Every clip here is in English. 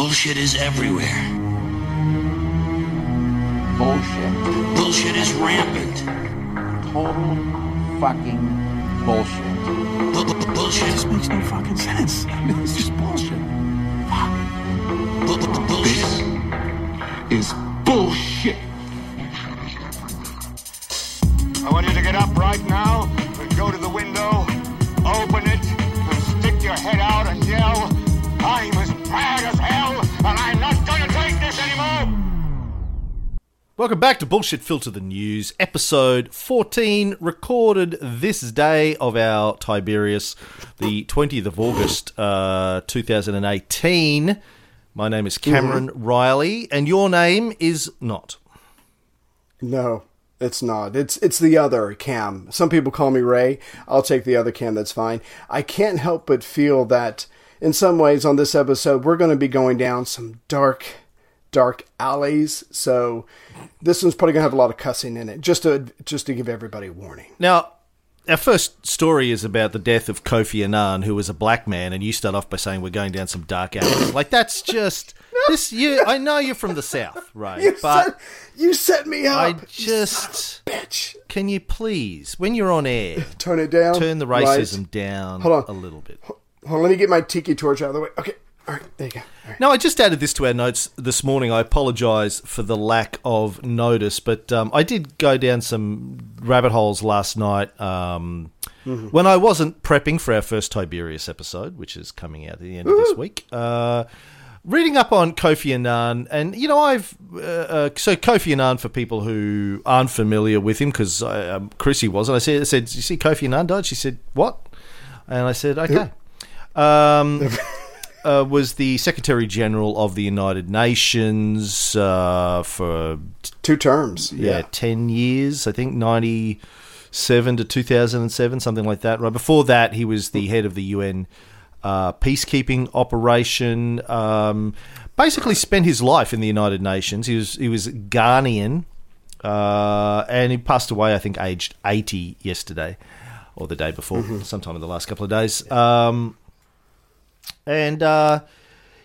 Bullshit is everywhere. Bullshit. Bullshit is rampant. Total fucking bullshit. Bu- bu- bullshit is makes no fucking sense. I mean, it's just bullshit. bu- bu- bullshit. Is bullshit. I want you to get up right now and go to the window, open it, and stick your head out and yell, Welcome back to Bullshit Filter the News, episode 14, recorded this day of our Tiberius, the 20th of August, uh, 2018. My name is Cameron Reilly, and your name is not. No, it's not. It's it's the other Cam. Some people call me Ray. I'll take the other Cam. That's fine. I can't help but feel that in some ways on this episode we're going to be going down some dark, dark alleys. So this one's probably going to have a lot of cussing in it. Just to just to give everybody a warning. Now, our first story is about the death of Kofi Annan, who was a black man, and you start off by saying we're going down some dark alleys. like that's just this. You, I know you're from the south, right? You but set, you set me up. I just bitch. can you please, when you're on air, Turn it down. turn the Right. racism down Hold on. a little bit. Hold on, let me get my tiki torch out of the way. Okay. All right. There you go. All right. Now, I just added this to our notes this morning. I apologise for the lack of notice, but um, I did go down some rabbit holes last night um, when I wasn't prepping for our first Tiberius episode, which is coming out at the end of this week. Uh, reading up on Kofi Annan, and you know, I've uh, uh, so Kofi Annan for people who aren't familiar with him because um, Chrissy wasn't. I said, I said, you see Kofi Annan died?" She said, "What?" And I said, "Okay." Um, uh, was the Secretary General of the United Nations uh, for Two terms. yeah, Yeah. ten years. I think ninety seven to two thousand and seven, something like that. Right before that, he was the head of the UN uh, peacekeeping operation. Um, basically, spent his life in the United Nations. He was he was Ghanaian, uh, and he passed away. I think aged eighty yesterday or the day before, sometime in the last couple of days. Um, and uh,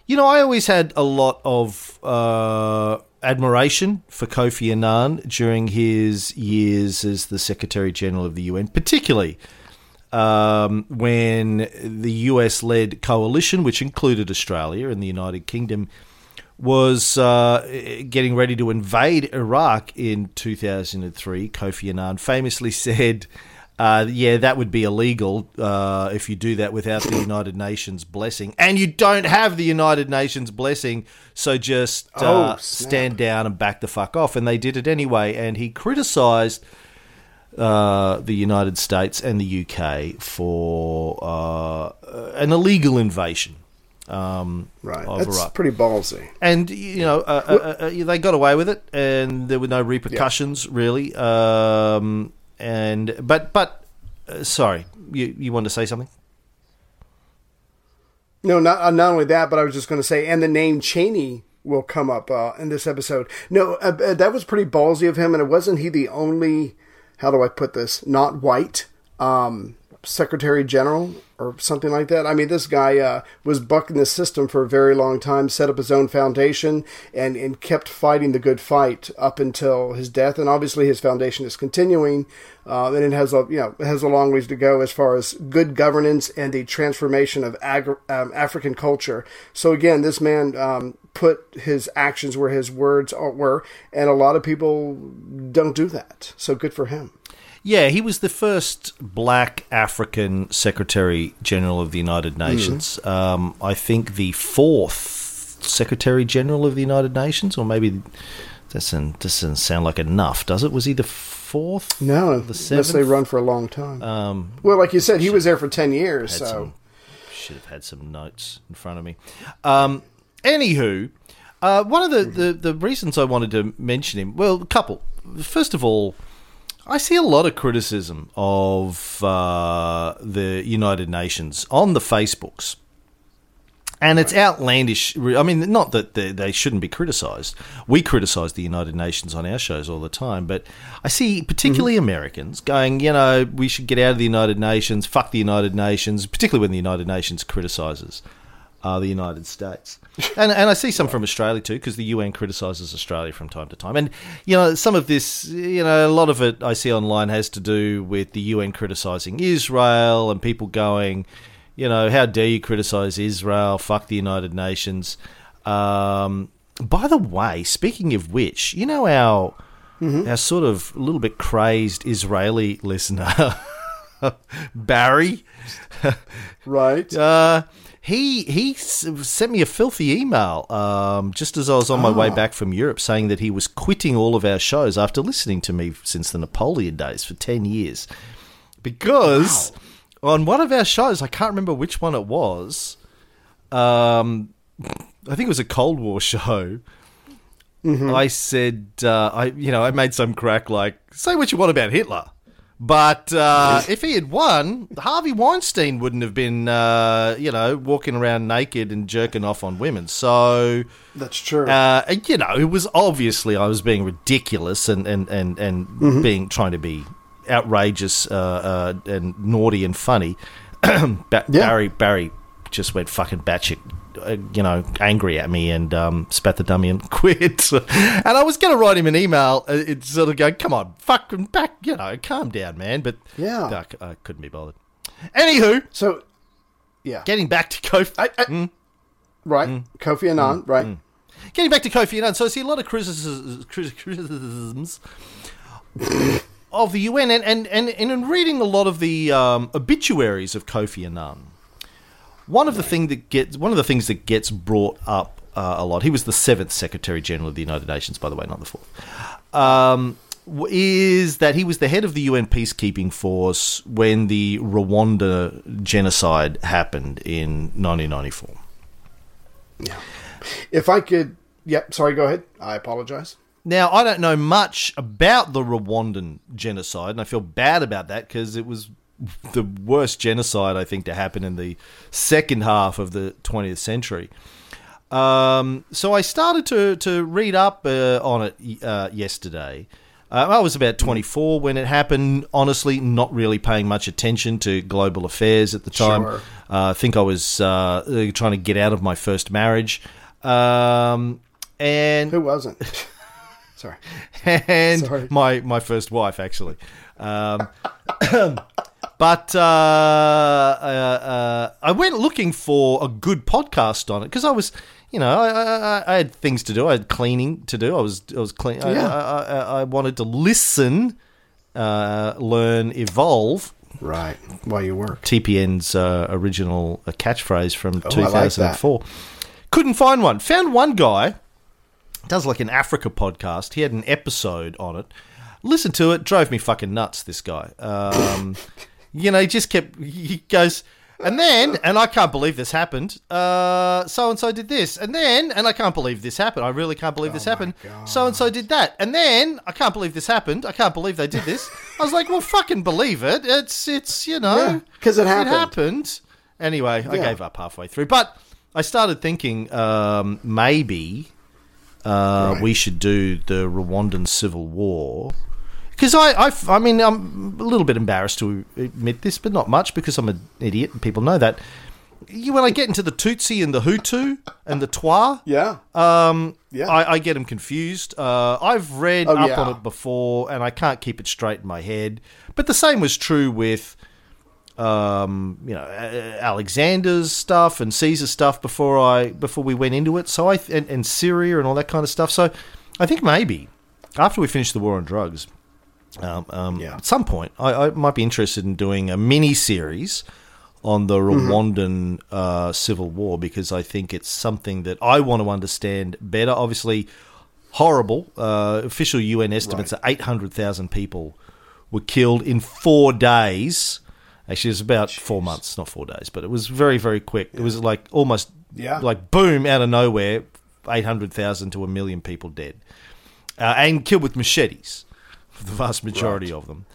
you know, I always had a lot of uh, admiration for Kofi Annan during his years as the Secretary General of the UN, particularly um, when the US led coalition, which included Australia and the United Kingdom, was uh, getting ready to invade Iraq in 2003. Kofi Annan famously said, uh, yeah, that would be illegal uh, if you do that without the United Nations blessing. And you don't have the United Nations blessing, so just uh, Oh, stand down and back the fuck off. And they did it anyway. And he criticised uh, the United States and the UK for uh, an illegal invasion. Um, Right. That's Iraq. pretty ballsy. and you know uh, uh, uh, they got away with it, and there were no repercussions really. Um, and but but uh, sorry, you you wanted to say something? No, not uh, not only that, but I was just going to say, and the name Cheney will come up uh, in this episode. No, uh, uh, that was pretty ballsy of him, and it wasn't he the only. How do I put this? Not white um, Secretary General or something like that. I mean, this guy uh, was bucking the system for a very long time, set up his own foundation, and and kept fighting the good fight up until his death. And obviously, his foundation is continuing, uh, and it has a you know has a long ways to go as far as good governance and the transformation of um, African culture. So again, this man um, put his actions where his words were, and a lot of people don't do that. So good for him. Yeah, he was the first black African Secretary General of the United Nations. Um, I think the fourth Secretary General of the United Nations, or maybe that doesn't, doesn't sound like enough, does it? Was he the fourth? No, the seventh. unless they run for a long time. Um, well, like you said, he was there for ten years. So some, should have had some notes in front of me. Um, anywho, uh, one of the, the, the reasons I wanted to mention him, well, a couple. First of all, I see a lot of criticism of uh, the United Nations on the Facebooks. And it's outlandish. I mean, not that they, they shouldn't be criticised. We criticise the United Nations on our shows all the time, but I see particularly Americans going, you know, we should get out of the United Nations, fuck the United Nations, particularly when the United Nations criticises uh, the United States. And, and I see some from Australia too, because the UN criticises Australia from time to time. And, you know, some of this, you know, a lot of it I see online has to do with the UN criticising Israel and people going, you know, how dare you criticise Israel? Fuck the United Nations. Um, by the way, speaking of which, you know, our, our sort of a little bit crazed Israeli listener, Barry. Right. Uh, he he sent me a filthy email um, just as I was on my way back from Europe, saying that he was quitting all of our shows after listening to me since the Napoleon days for ten years, because on one of our shows, I can't remember which one it was. Um, I think it was a Cold War show. I said, uh, I you know, I made some crack like, say what you want about Hitler. But uh, if he had won, Harvey Weinstein wouldn't have been, uh, you know, walking around naked and jerking off on women. So, That's true. uh, you know, it was obviously I was being ridiculous and and and, and being trying to be outrageous uh, uh, and naughty and funny. ba- Yeah. Barry Barry just went fucking batshit. Uh, you know, angry at me and um, spat the dummy and quit. and I was going to write him an email. Uh, it's sort of going, come on, fucking back, you know, calm down, man. But Yeah. I couldn't be bothered. Anywho, so, yeah. getting back to Kofi. I, I, Right. Kofi Annan, right. Getting back to Kofi Annan, so I see a lot of criticisms, criticisms of the UN, and, and, and, and in reading a lot of the um, obituaries of Kofi Annan, one of the thing that gets one of the things that gets brought up uh, a lot. He was the seventh Secretary General of the United Nations, by the way, not the fourth. Um, is that he was the head of the UN peacekeeping force when the Rwanda genocide happened in 1994. Yeah. If I could, yep. Sorry, go ahead. I apologize. Now, I don't know much about the Rwandan genocide, and I feel bad about that because it was the worst genocide, I think, to happen in the second half of the 20th century. Um, so I started to, to read up uh, on it uh, yesterday. Uh, I was about 24 when it happened, honestly, not really paying much attention to global affairs at the time. Sure. Uh, I think I was uh, trying to get out of my first marriage. Um, and Who wasn't? Sorry. and Sorry. my my first wife actually. Um, but uh, uh, uh, I went looking for a good podcast on it because I was, you know, I, I, I had things to do. I had cleaning to do. I was I was clean. Yeah. I, I, I wanted to listen, uh, learn, evolve. Right. While you work. TPN's uh, original uh, catchphrase from Oh, I like that. 2004. Couldn't find one. Found one guy does like an Africa podcast. He had an episode on it. Listen to it, drove me fucking nuts. This guy, um, you know, he just kept. He goes, and then, and I can't believe this happened. Uh, so and so did this, and then, and I can't believe this happened. I really can't believe this happened. So and so did that, and then I can't believe this happened. I can't believe they did this. I was like, well, fucking believe it. It's it's you know, Yeah, 'cause it happened. It happened. Anyway, I gave up halfway through, but I started thinking um, maybe uh, Right. we should do the Rwandan civil war. Because I, I, I mean, I'm a little bit embarrassed to admit this, but not much because I'm an idiot and people know that. You, when I get into the Tutsi and the Hutu and the Twa, Yeah. um, Yeah. I, I get them confused. Uh, I've read Oh, up yeah. on it before, and I can't keep it straight in my head. But the same was true with, um, you know, Alexander's stuff and Caesar's stuff before I before we went into it. So I and, and Syria and all that kind of stuff. So I think maybe after we finish the war on drugs, um, um, Yeah. at some point, I, I might be interested in doing a mini series on the Rwandan uh, civil war because I think it's something that I want to understand better. Obviously, horrible. Uh, official UN estimates Right. are 800,000 people were killed in four days. Actually, it was about four months, not four days, but it was very, very quick. It was like almost Yeah. like boom out of nowhere, 800,000 to a million people dead. Uh, and killed with machetes, for the vast majority of them.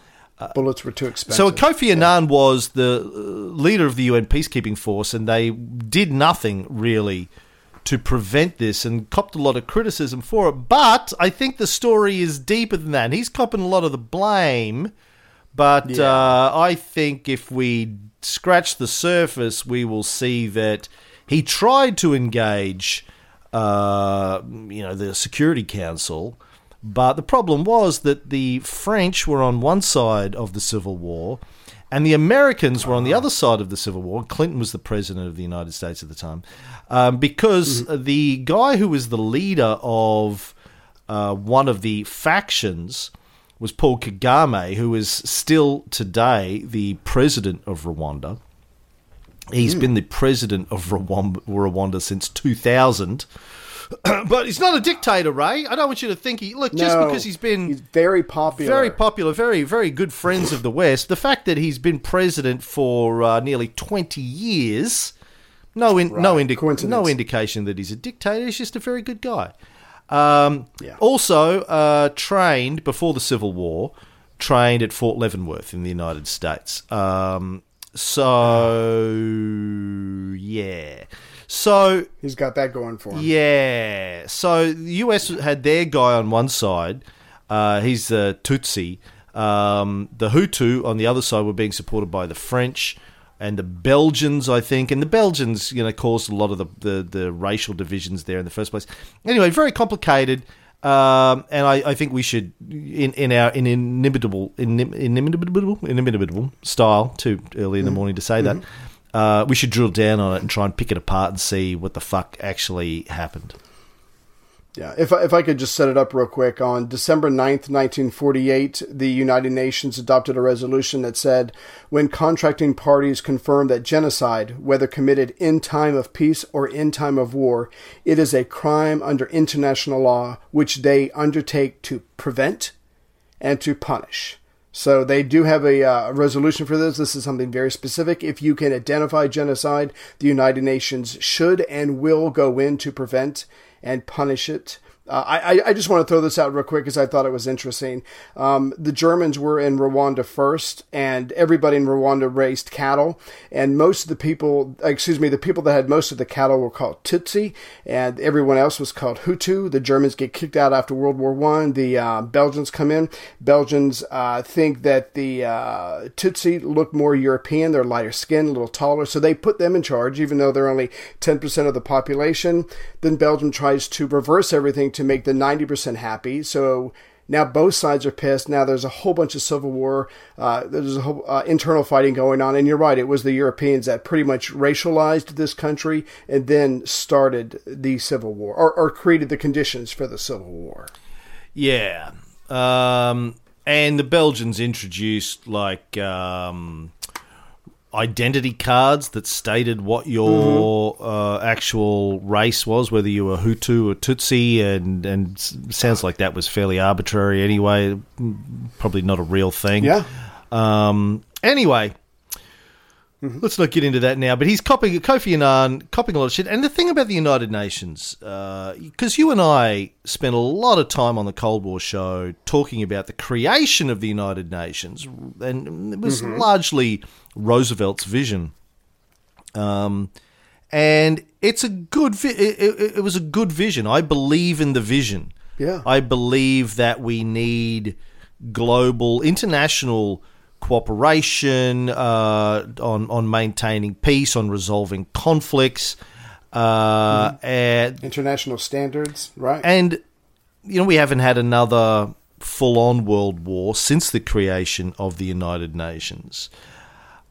Bullets were too expensive. So Kofi Annan was the uh, leader of the UN peacekeeping force, and they did nothing really to prevent this, and copped a lot of criticism for it. But I think the story is deeper than that. And he's copping a lot of the blame, but uh, I think if we scratch the surface, we will see that he tried to engage, uh, you know, the Security Council, but the problem was that the French were on one side of the Civil War, and the Americans were on the other side of the Civil War. Clinton was the president of the United States at the time, um, because the guy who was the leader of uh, one of the factions was Paul Kagame, who is still today the president of Rwanda. He's been the president of Rwanda, Rwanda since 2000. but he's not a dictator, Ray. I don't want you to think he. Look, just because he's been he's very popular. very popular, very very good friends of the West. The fact that he's been president for uh, nearly twenty years, no in, no Right. indi- no indication that he's a dictator. He's just a very good guy. Um, Yeah. Also uh, trained before the Civil War, trained at Fort Leavenworth in the United States. Um, so yeah, so He's got that going for him. yeah. So the US had their guy on one side. Uh, he's the Tutsi. Um, the Hutu on the other side were being supported by the French and the Belgians, I think. And the Belgians, you know, caused a lot of the, the, the racial divisions there in the first place. Anyway, very complicated. Um, and I, I think we should, in, in our in inimitable, inim, inimitable, inimitable style, too early in the morning to say that, uh, we should drill down on it and try and pick it apart and see what the fuck actually happened. Yeah, if I, if I could just set it up real quick. On December 9th, 1948, the United Nations adopted a resolution that said when contracting parties confirm that genocide, whether committed in time of peace or in time of war, it is a crime under international law which they undertake to prevent and to punish. So they do have a uh, resolution for this. This is something very specific. If you can identify genocide, the United Nations should and will go in to prevent and punish it. Uh, I, I just want to throw this out real quick because I thought it was interesting. Um, the Germans were in Rwanda first, and everybody in Rwanda raised cattle. And most of the people, excuse me, the people that had most of the cattle were called Tutsi, and everyone else was called Hutu. The Germans get kicked out after World War One. The uh, Belgians come in. Belgians uh, think that the uh, Tutsi look more European. They're lighter skinned, a little taller, so they put them in charge, even though they're only 10% of the population. Then Belgium tries to reverse everything to make the 90% happy. So now both sides are pissed. Now there's a whole bunch of civil war. Uh, there's a whole uh, internal fighting going on. And you're right, it was the Europeans that pretty much racialized this country and then started the civil war or, or created the conditions for the civil war. Yeah. Um, and the Belgians introduced like um, identity cards that stated what your uh, actual race was, whether you were Hutu or Tutsi, and and sounds like that was fairly arbitrary anyway. Probably not a real thing. Yeah. Um, anyway, Mm-hmm. let's not get into that now. But he's copying Kofi Annan, copying a lot of shit. And the thing about the United Nations, uh, because you and I spent a lot of time on the Cold War show talking about the creation of the United Nations, and it was mm-hmm. largely Roosevelt's vision. Um, and it's a good. Vi- it, it, it was a good vision. I believe in the vision. Yeah. I believe that we need global, international cooperation uh, on on maintaining peace, on resolving conflicts, uh, and International standards, right? and you know we haven't had another full on world war since the creation of the United Nations.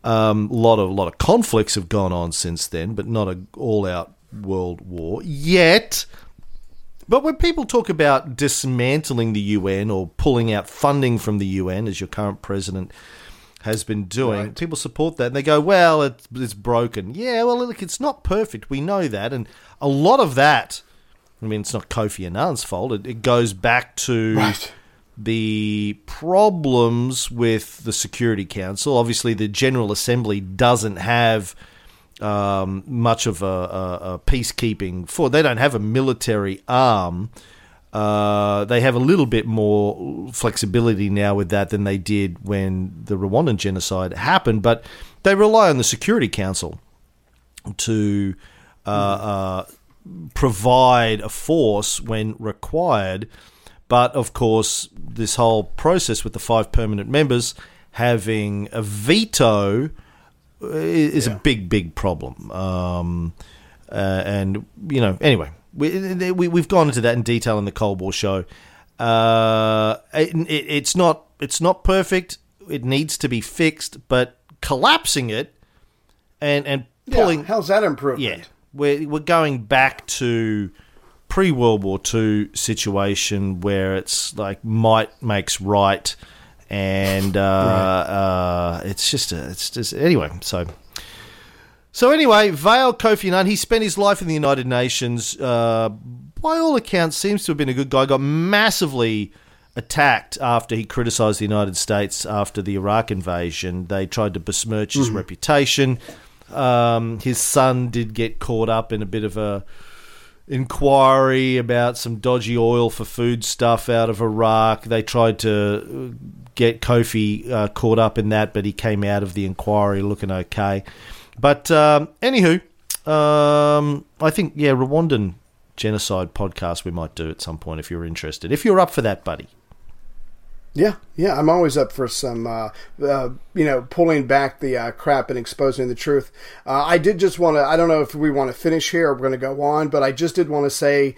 Um, a lot of a lot of conflicts have gone on since then, but not a all out world war yet. But when people talk about dismantling the UN or pulling out funding from the UN, as your current president has been doing, Right. people support that and they go, "Well, it's, it's broken." Yeah, well, look, it's not perfect. We know that, and a lot of that. I mean, it's not Kofi Annan's fault. It, it goes back to Right. the problems with the Security Council. Obviously, the General Assembly doesn't have um, much of a, a, a peacekeeping for. They don't have a military arm. Uh, they have a little bit more flexibility now with that than they did when the Rwandan genocide happened, but they rely on the Security Council to uh, uh, provide a force when required. But of course, this whole process with the five permanent members having a veto is a big, big problem. Um, uh, and you know, anyway, we, we we've gone into that in detail in the Cold War show. Uh, it, it, it's not it's not perfect. It needs to be fixed, but collapsing it and and pulling yeah, how's that improvement? yeah, we're we're going back to pre World War II situation where it's like might makes right, and uh, uh, it's just a, it's just anyway. So so anyway, Vale Kofi Annan, he spent his life in the United Nations. Uh, by all accounts, seems to have been a good guy. Got massively attacked after he criticised the United States after the Iraq invasion. They tried to besmirch his reputation. Um, his son did get caught up in a bit of a inquiry about some dodgy oil for food stuff out of Iraq. They tried to get Kofi uh, caught up in that, but he came out of the inquiry looking okay. But um, anywho, um, I think yeah, Rwandan genocide podcast we might do at some point if you're interested. If you're up for that, buddy. Yeah, yeah, I'm always up for some, uh, uh, you know, pulling back the uh, crap and exposing the truth. Uh, I did just want to, I don't know if we want to finish here or we're going to go on, but I just did want to say,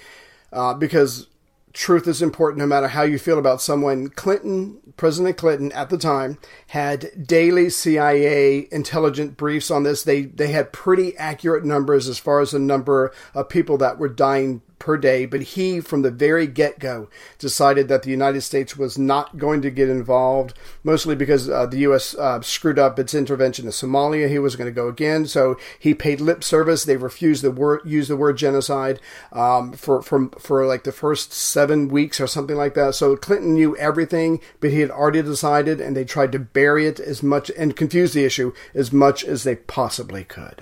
uh, because truth is important no matter how you feel about someone, Clinton, President Clinton at the time, had daily CIA intelligent briefs on this. They, they had pretty accurate numbers as far as the number of people that were dying per day, but he, from the very get go, decided that the United States was not going to get involved, mostly because uh, the U.S. Uh, screwed up its intervention in Somalia. He was going to go again, so he paid lip service. They refused the word, use the word genocide um, for, for, for like the first seven weeks or something like that. So Clinton knew everything, but he had already decided, and they tried to bury it as much and confuse the issue as much as they possibly could.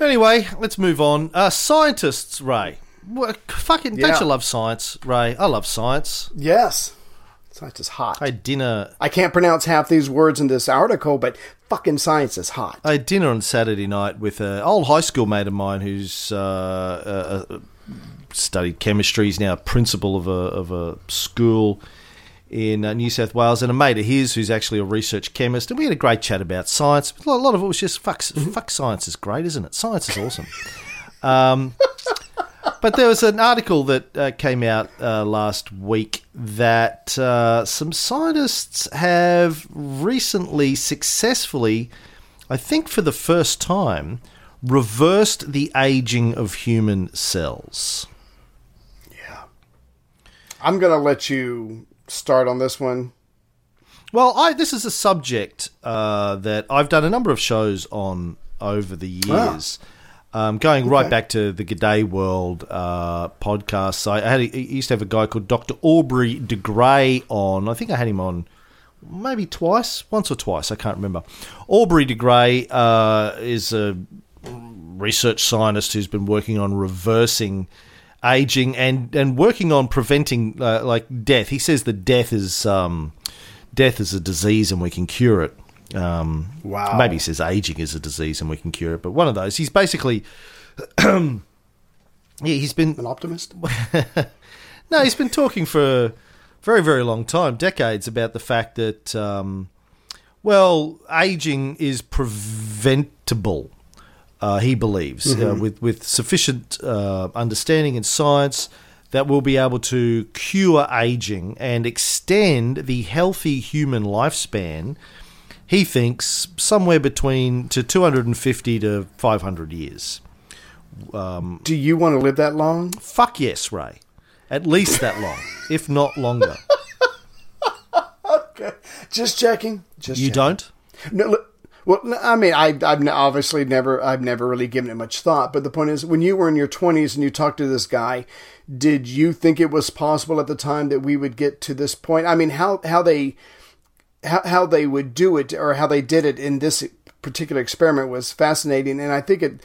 Anyway, let's move on. Uh, scientists, Ray. What, fucking, Yeah. don't you love science, Ray? I love science. Yes. Science is hot. I had dinner. I can't pronounce half these words in this article, but fucking science is hot. I had dinner on Saturday night with an old high school mate of mine who's uh, uh, uh, studied chemistry. He's now a principal of a of a school in uh, New South Wales, and a mate of his who's actually a research chemist. And we had a great chat about science. A lot of it was just fuck. Fuck science is great, isn't it? Science is awesome. um, but there was an article that uh, came out uh, last week that uh, some scientists have recently successfully, I think for the first time, reversed the aging of human cells. Yeah. I'm going to let you start on this one. Well, I this is a subject uh, that I've done a number of shows on over the years. Um, going right back to the G'day World uh, podcasts, I had a, I used to have a guy called Dr. Aubrey de Grey on. I think I had him on maybe twice, once or twice. I can't remember. Aubrey de Grey uh, is a research scientist who's been working on reversing aging and and working on preventing uh, like death. He says that death is um, death is a disease and we can cure it. Um, Wow. Maybe he says aging is a disease and we can cure it, but one of those. He's basically. yeah, he's been An optimist? no, he's been talking for a very, very long time, decades, about the fact that, um, well, aging is preventable. Uh, he believes uh, with with sufficient uh, understanding and science that we'll be able to cure aging and extend the healthy human lifespan. He thinks somewhere between to 250 to 500 years. Do you want to live that long? Fuck yes, Ray. At least that long, if not longer. Okay. Just checking. Just You checking. don't? No, look, well, I mean, I, I've obviously never, I've never really given it much thought. But the point is, when you were in your twenties and you talked to this guy, did you think it was possible at the time that we would get to this point? I mean, how how they how, how they would do it or how they did it in this particular experiment was fascinating, and I think it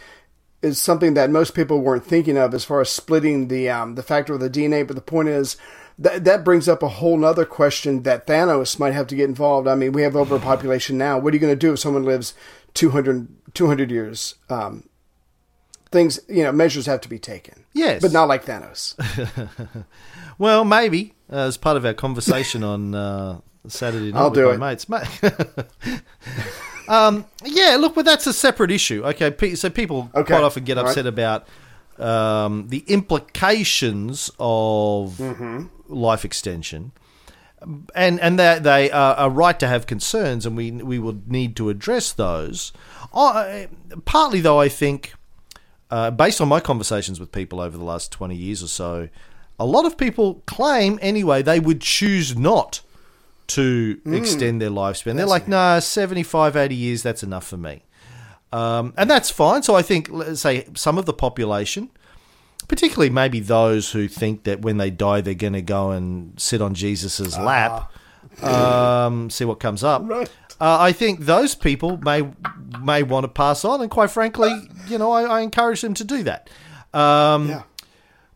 is something that most people weren't thinking of as far as splitting the um, the factor of the DNA. But the point is that that brings up a whole nother question that Thanos might have to get involved. I mean, we have overpopulation now. What are you going to do if someone lives 200, 200 years? Um, things you know, measures have to be taken. Yes. but not like Thanos. Well, maybe uh, as part of our conversation on uh, Saturday night I'll with do my it. mates. Ma- Um, yeah, look, but that's a separate issue. Okay, so people Okay, quite often get all right. upset about um, the implications of Mm-hmm. life extension, and and that they are, are right to have concerns, and we we will need to address those. I, partly, though, I think, uh, based on my conversations with people over the last twenty years or so, a lot of people claim anyway they would choose not to extend their lifespan. They're like, nah, 75, 80 years, that's enough for me. Um, and that's fine. So I think, let's say, some of the population, particularly maybe those who think that when they die they're going to go and sit on Jesus's lap, um, see what comes up. Right. Uh, I think those people may may want to pass on, and quite frankly, you know, I, I encourage them to do that. Um, Yeah.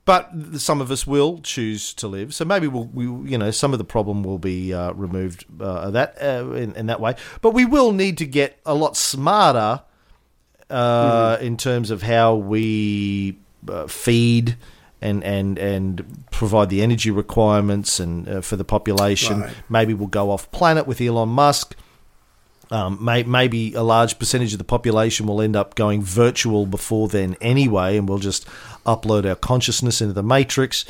but some of us will choose to live. So maybe we'll, we, you know, some of the problem will be uh, removed uh, that uh, in, in that way. But we will need to get a lot smarter uh, in terms of how we uh, feed and and and provide the energy requirements and uh, for the population. Right. Maybe we'll go off planet with Elon Musk. Um, may, maybe a large percentage of the population will end up going virtual before then anyway, and we'll just upload our consciousness into the matrix.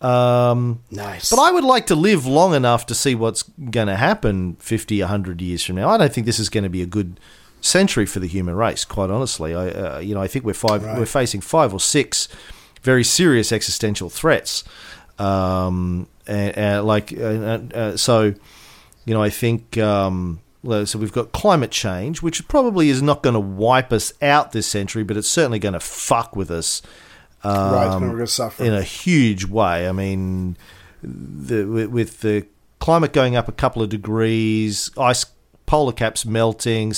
Um, Nice. But I would like to live long enough to see what's going to happen 50, 100 years from now. I don't think this is going to be a good century for the human race, quite honestly. I, uh, you know, I think we're five, we're facing five or six very serious existential threats. Um, and, and like, uh, uh, so, you know, I think. Um, so we've got climate change, which probably is not going to wipe us out this century, but it's certainly going to fuck with us right. um, And we're going to suffer. in a huge way. I mean, the, with the climate going up a couple of degrees, ice polar caps melting,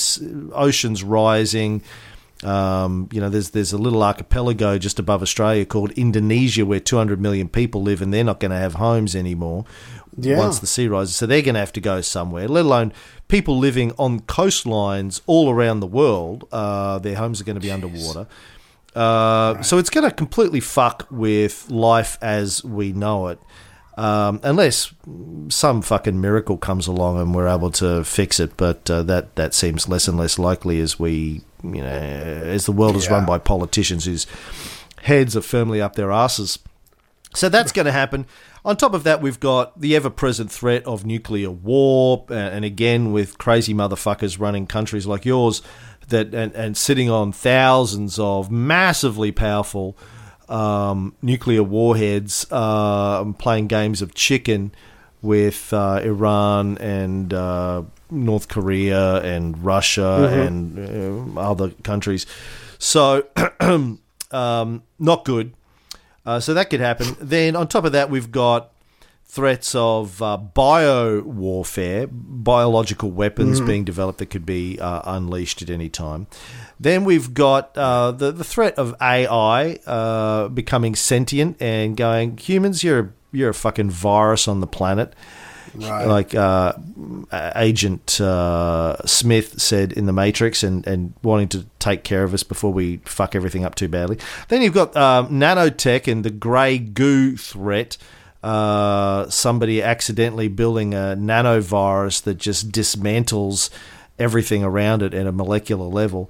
oceans rising. Um, you know, there's there's a little archipelago just above Australia called Indonesia where 200 million people live, and they're not going to have homes anymore Yeah. once the sea rises. So they're going to have to go somewhere. Let alone people living on coastlines all around the world. Uh, their homes are going to be underwater. Uh, So it's going to completely fuck with life as we know it. Um, unless some fucking miracle comes along and we're able to fix it, but uh, that that seems less and less likely as we, you know, as the world is run by politicians whose heads are firmly up their asses. So that's going to happen. On top of that, we've got the ever present threat of nuclear war. uh, And again, with crazy motherfuckers running countries like yours that and, and sitting on thousands of massively powerful um, nuclear warheads, uh, playing games of chicken with uh, Iran and uh, North Korea and Russia and uh, other countries. So, um, not good. Uh, so that could happen. Then on top of that, we've got threats of uh, bio warfare, biological weapons being developed that could be uh, unleashed at any time. Then we've got uh, the the threat of AI uh, becoming sentient and going, humans, you're a, you're a fucking virus on the planet. Right. Like uh, Agent uh, Smith said in The Matrix, and, and wanting to take care of us before we fuck everything up too badly. Then you've got um, nanotech and the grey goo threat. Uh, somebody accidentally building a nanovirus that just dismantles everything around it at a molecular level.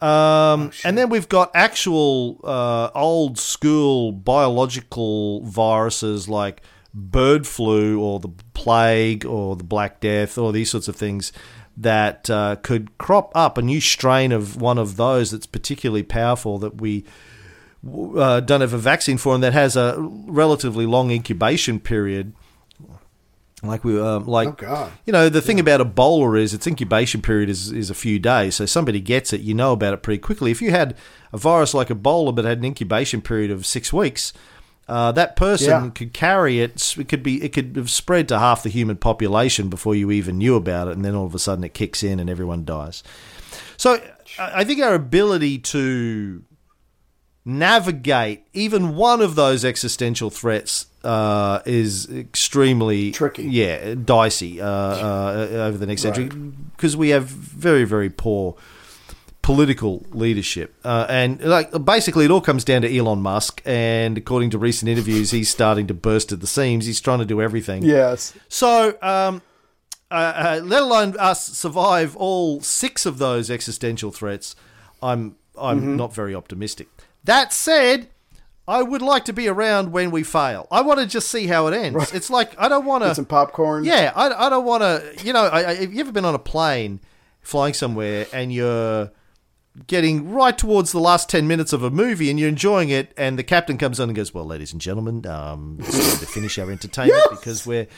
Um, and then we've got actual uh, old school biological viruses like bird flu or the plague or the Black Death or these sorts of things that uh, could crop up a new strain of one of those that's particularly powerful that we uh, don't have a vaccine for and that has a relatively long incubation period. Like we, um, like Oh, you know, the thing about Ebola is its incubation period is, is a few days. So somebody gets it, you know about it pretty quickly. If you had a virus like Ebola but had an incubation period of six weeks, uh, that person Yeah. could carry it. It could be it could have spread to half the human population before you even knew about it, and then all of a sudden it kicks in and everyone dies. So I think our ability to navigate even one of those existential threats uh, is extremely Tricky. Yeah, dicey uh, uh, over the next century because we have very very poor political leadership, uh, and like basically it all comes down to Elon Musk. And according to recent interviews, he's starting to burst at the seams. He's trying to do everything. yes. So, um, uh, uh, let alone us survive all six of those existential threats, I'm I'm Mm-hmm. not very optimistic. That said, I would like to be around when we fail. I want to just see how it ends. It's like I don't want Get to. some popcorn. Yeah, I, I don't want to. You know, I, I, have you ever been on a plane flying somewhere and you're getting right towards the last 10 minutes of a movie and you're enjoying it, and the captain comes on and goes, Well, ladies and gentlemen, um, it's time to finish our entertainment because we're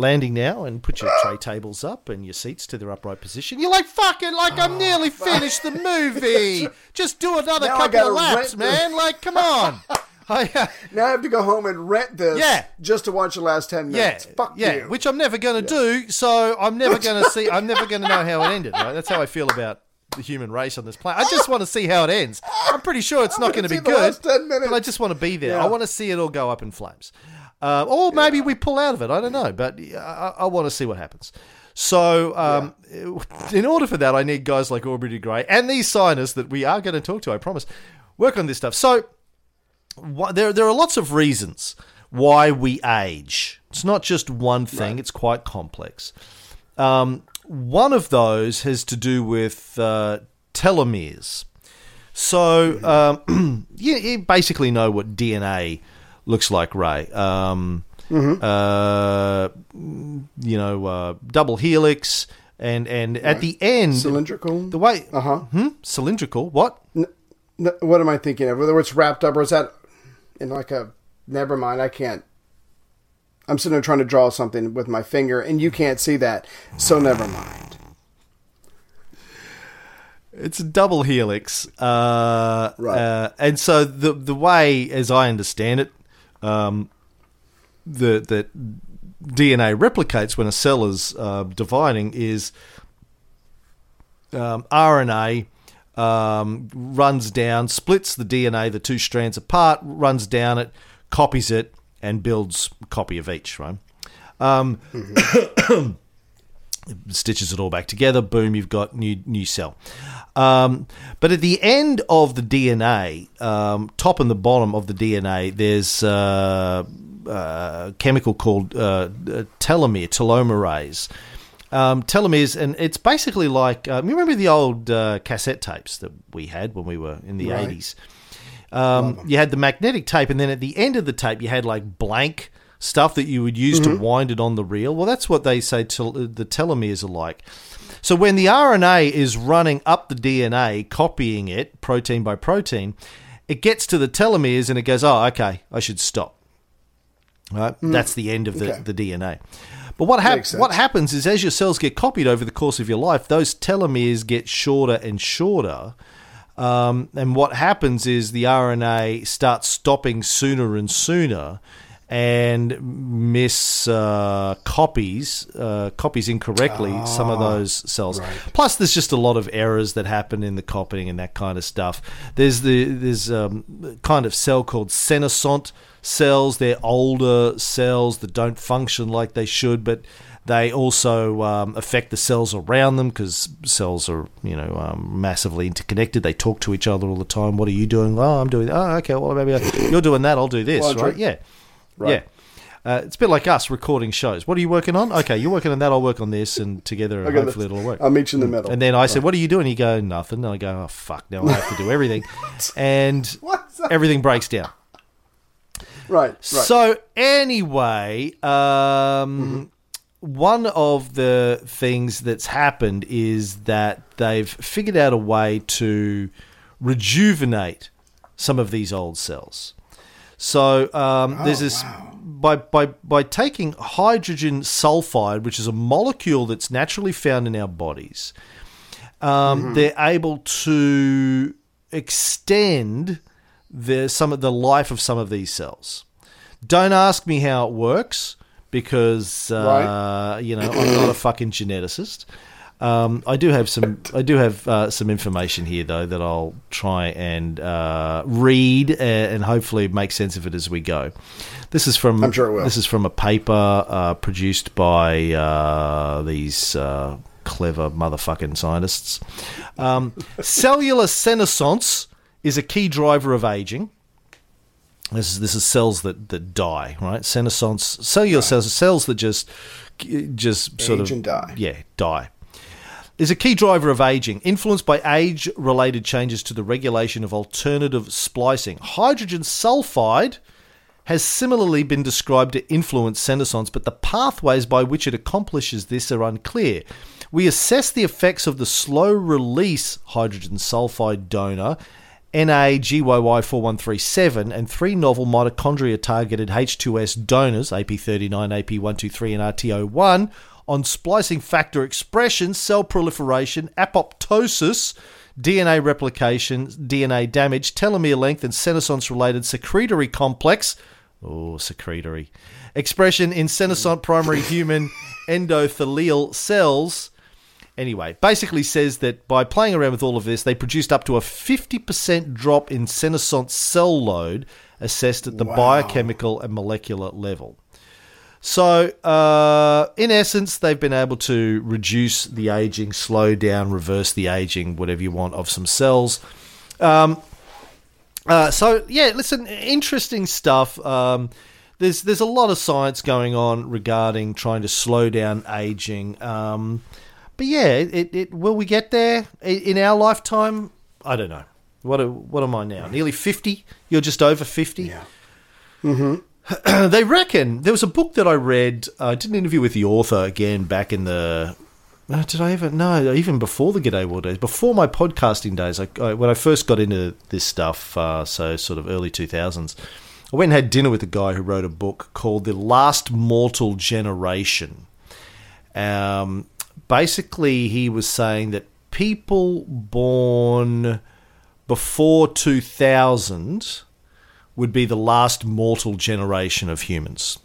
landing now and put your tray tables up and your seats to their upright position. You're like, fucking, like, I'm nearly finished the movie. Just do another Now couple of laps, the- man. Like, come on. I, uh, Now I have to go home and rent this Yeah. just to watch the last 10 yeah, minutes. Fuck yeah, you. which I'm never going to do. So I'm never going to see. I'm never going to know how it ended. Right? That's how I feel about the human race on this planet. I just want to see how it ends. I'm pretty sure it's I'm not gonna be see the good, last 10 minutes. but I just want to be there. Yeah. I want to see it all go up in flames, uh, or maybe we pull out of it. I don't know, but I, I want to see what happens. So, um, in order for that, I need guys like Aubrey de Grey and these signers that we are going to talk to. I promise. Work on this stuff. So, why, there there are lots of reasons why we age. It's not just one thing; it's quite complex. Um, one of those has to do with uh, telomeres. So um, you, you basically know what DNA looks like, Ray. Um, uh, you know, uh, double helix, and and at the end, Cylindrical? The way, Uh-huh. hmm? cylindrical. What? N- what am I thinking of? Whether it's wrapped up or is that in like a. Never mind, I can't. I'm sitting there trying to draw something with my finger, and you can't see that, so never mind. It's a double helix, uh, Right. uh, and so the the way, as I understand it, um, the that DNA replicates when a cell is uh, dividing is um, RNA um, runs down, splits the DNA, the two strands apart, runs down it, copies it, and builds a copy of each. Right. Um, stitches it all back together. Boom, you've got new new cell. Um, but at the end of the DNA, um, top and the bottom of the DNA, there's uh, a chemical called uh, telomere, telomerase. Um, telomeres, and it's basically like um, you remember the old uh, cassette tapes that we had when we were in the Right. eighties. Um, you had the magnetic tape, and then at the end of the tape, you had like blank stuff that you would use to wind it on the reel. Well, that's what they say tel- the telomeres are like. So when the RNA is running up the DNA, copying it protein by protein, it gets to the telomeres and it goes, "Oh, okay, I should stop." Right, that's the end of the, Okay. the DNA. But what hap- what happens is as your cells get copied over the course of your life, those telomeres get shorter and shorter. Um, and what happens is the RNA starts stopping sooner and sooner and miss uh, copies uh, copies incorrectly some of those cells. Plus, there's just a lot of errors that happen in the copying and that kind of stuff. There's the there's um, kind of cell called senescent cells. They're older cells that don't function like they should, but they also um, affect the cells around them because cells are, you know, um, massively interconnected. They talk to each other all the time. What are you doing? Oh, I'm doing. Oh, okay. Well, maybe I- you're doing that. I'll do this. Well, right? Yeah. Right. Yeah. Uh, it's a bit like us recording shows. What are you working on? Okay, you're working on that. I'll work on this, and together, Okay, hopefully, it'll work. I'll meet you in the middle. And then I said, "What are you doing?" You go, "Nothing." And I go, "Oh fuck! Now I have to do everything," and everything breaks down. Right, right. So anyway, um, one of the things that's happened is that they've figured out a way to rejuvenate some of these old cells. So um, there's this by by by taking hydrogen sulfide, which is a molecule that's naturally found in our bodies. Um, They're able to extend the some of the life of some of these cells. Don't ask me how it works because uh, Right. you know I'm not a fucking geneticist. Um, I do have some. I do have uh, some information here, though, that I'll try and uh, read and, and hopefully make sense of it as we go. This is from. I'm sure it will. This is from a paper uh, produced by uh, these uh, clever motherfucking scientists. Um, cellular senescence is a key driver of aging. This is this is cells that, that die, right? Senescence, cellular cells, cells that just just sort Age of and die. Yeah, die. Is a key driver of aging, influenced by age-related changes to the regulation of alternative splicing. Hydrogen sulfide has similarly been described to influence senescence, but the pathways by which it accomplishes this are unclear. We assess the effects of the slow release hydrogen sulfide donor NAGYY4137 and three novel mitochondria targeted H2S donors, AP39, AP123, and RTO1, on splicing factor expression, cell proliferation, apoptosis, DNA replication, DNA damage, telomere length, and senescence related secretory complex. Oh, secretory. Expression in senescent primary human endothelial cells. Anyway, basically says that by playing around with all of this, they produced up to a 50% drop in senescent cell load assessed at the biochemical and molecular level. So, uh, in essence, they've been able to reduce the aging, slow down, reverse the aging, whatever you want, of some cells. Um, uh, so, yeah, listen, interesting stuff. Um, there's there's a lot of science going on regarding trying to slow down aging. Um, but yeah, it, it will we get there in our lifetime? I don't know. What what am I now? Nearly fifty? You're just over fifty. Yeah. they reckon there was a book that I read. uh, I did an interview with the author again back in the. Uh, did I ever? No, even before the G'day World days, before my podcasting days. I, I, when I first got into this stuff, uh, so sort of early two thousands, I went and had dinner with a guy who wrote a book called "The Last Mortal Generation." Um, basically, he was saying that people born before two thousand would be the last mortal generation of humans.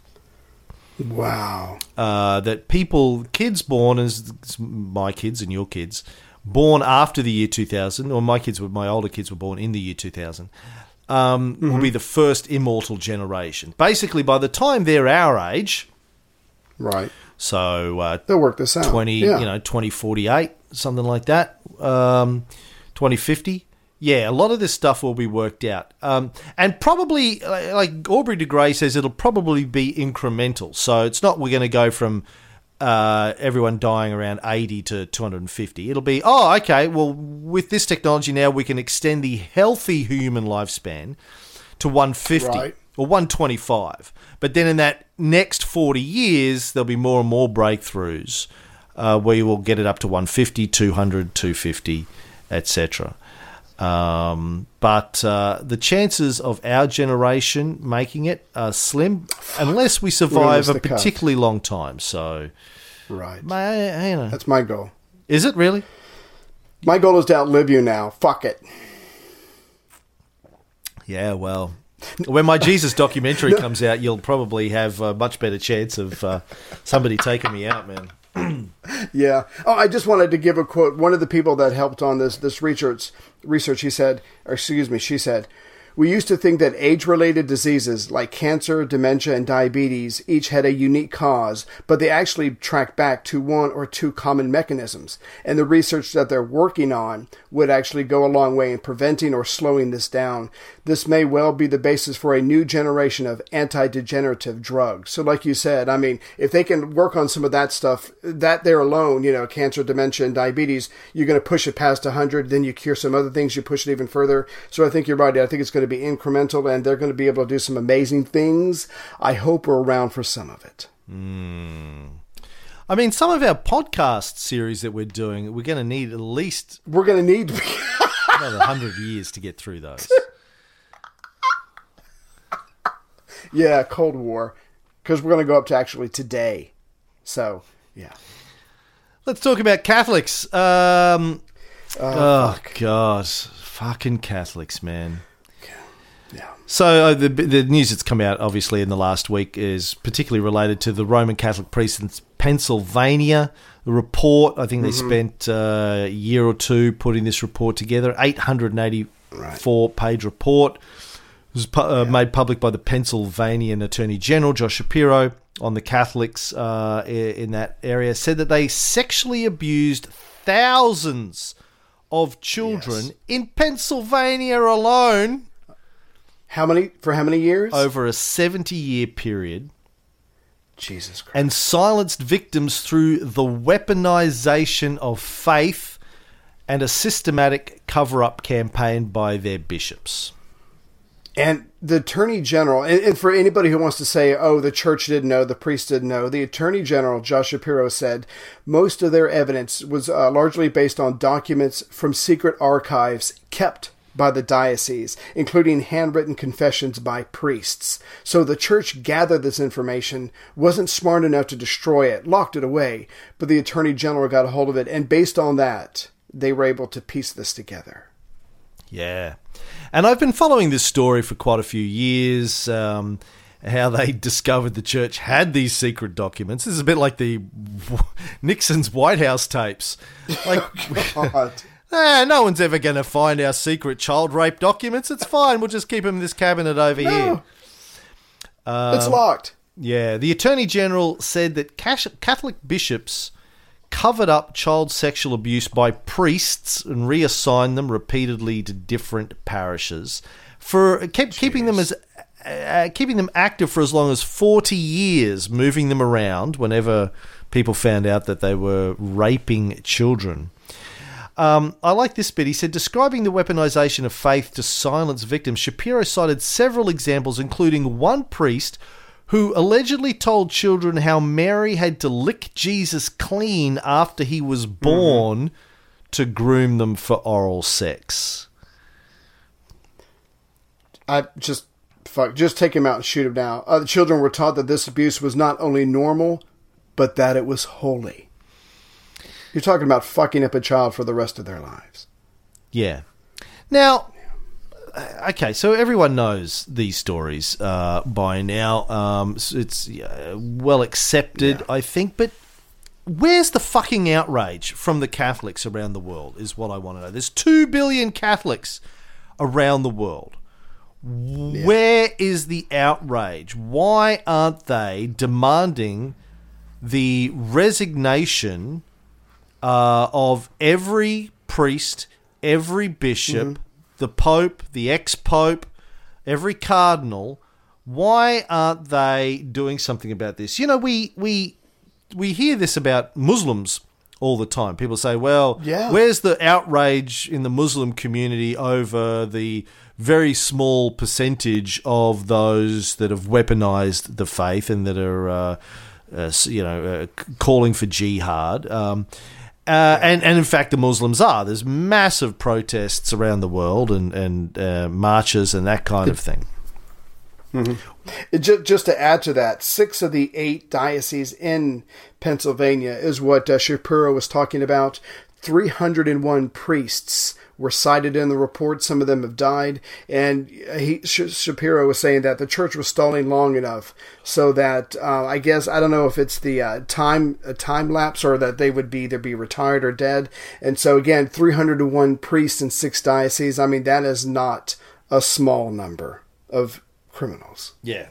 Wow. Uh, that people, kids born as my kids and your kids, born after the year 2000, or my kids were, my older kids were born in the year 2000, um, will be the first immortal generation. Basically, by the time they're our age, Right. so uh, They'll work this out. 20 Yeah. you know 2048 something like that um 2050 yeah a lot of this stuff will be worked out um and probably like aubrey de grey says it'll probably be incremental so it's not we're going to go from uh, everyone dying around 80 to 250 it'll be oh okay well with this technology now we can extend the healthy human lifespan to 150 Right. or 125. But then in that next 40 years, there'll be more and more breakthroughs uh, where you will get it up to 150, 200, 250, etc. Um, but uh, the chances of our generation making it are slim unless we survive a the cut. particularly long time. So, Right. ma- you know. That's my goal. is it really? My goal is to outlive you now. Fuck it. Yeah, well, when my Jesus documentary comes out, you'll probably have a much better chance of uh, somebody taking me out, man. Yeah. Oh, I just wanted to give a quote. One of the people that helped on this this research research, he said, or excuse me, she said, we used to think that age-related diseases like cancer, dementia, and diabetes each had a unique cause, but they actually track back to one or two common mechanisms. And the research that they're working on would actually go a long way in preventing or slowing this down. This may well be the basis for a new generation of anti-degenerative drugs. So, like you said, I mean, if they can work on some of that stuff, that there alone, you know, cancer, dementia, and diabetes, you're going to push it past 100, then you cure some other things, you push it even further. So, I think you're right. I think it's going to be incremental, and they're going to be able to do some amazing things. I hope we're around for some of it. I mean, some of our podcast series that we're doing, we're going to need at least We're going to need. another 100 years to get through those. yeah, Cold War, because we're going to go up to actually today. So, yeah. Let's talk about Catholics. Um, oh, God. Fucking Catholics, man. Yeah. So uh, the the news that's come out obviously in the last week is particularly related to the Roman Catholic priests in Pennsylvania. The report, I think they spent uh, a year or two putting this report together. Eight hundred and eighty-four page report. It was pu- uh, made public by the Pennsylvanian Attorney General Josh Shapiro on the Catholics uh, in that area. Said that they sexually abused thousands of children Yes. in Pennsylvania alone. How many for how many years? over a 70 year period Jesus Christ. and silenced victims through the weaponization of faith and a systematic cover up campaign by their bishops. And the attorney general, and, and for anybody who wants to say, oh, the church didn't know, the priest didn't know, the attorney general, Josh Shapiro, said most of their evidence was uh, largely based on documents from secret archives kept by the diocese, including handwritten confessions by priests. So the church gathered this information, wasn't smart enough to destroy it, locked it away, but the attorney general got a hold of it, and based on that, they were able to piece this together. Yeah. And I've been following this story for quite a few years. Um, how they discovered the church had these secret documents. This is a bit like the Nixon's White House tapes. Like, God. Eh, no one's ever going to find our secret child rape documents. It's fine. We'll just keep them in this cabinet over here. it's locked. Yeah, the Attorney General said that Cash- Catholic bishops covered up child sexual abuse by priests and reassigned them repeatedly to different parishes for kept keeping them as uh, keeping them active for as long as 40 years, moving them around whenever people found out that they were raping children. Um, I like this bit. He said, describing the weaponization of faith to silence victims, Shapiro cited several examples, including one priest who allegedly told children how Mary had to lick Jesus clean after he was born to groom them for oral sex. I just fuck. Just take him out and shoot him now. Uh, the children were taught that this abuse was not only normal, but that it was holy. You're talking about fucking up a child for the rest of their lives. Yeah. Now, uh, okay, so everyone knows these stories uh, by now. Um, it's uh, well accepted, I think, but where's the fucking outrage from the Catholics around the world? Is what I want to know. There's two billion Catholics around the world. Where is the outrage? Why aren't they demanding the resignation uh, of every priest, every bishop, the pope, the ex pope, every cardinal? Why aren't they doing something about this? You know, we we we hear this about Muslims all the time. People say, "Well, Yeah. where's the outrage in the Muslim community over the very small percentage of those that have weaponized the faith and that are, uh, uh, you know, uh, calling for jihad?" Um, uh, and, and in fact, the Muslims are. There's massive protests around the world and, and uh, marches and that kind of thing. It ju- just to add to that, six of the eight dioceses in Pennsylvania is what uh, Shapiro was talking about. 301 priests were cited in the report. Some of them have died. And he, Sh- Shapiro was saying that the church was stalling long enough so that uh, I guess, I don't know if it's the uh, time a time lapse or that they would be either be retired or dead. And so, again, 301 priests in six dioceses. I mean, that is not a small number of criminals. Yeah.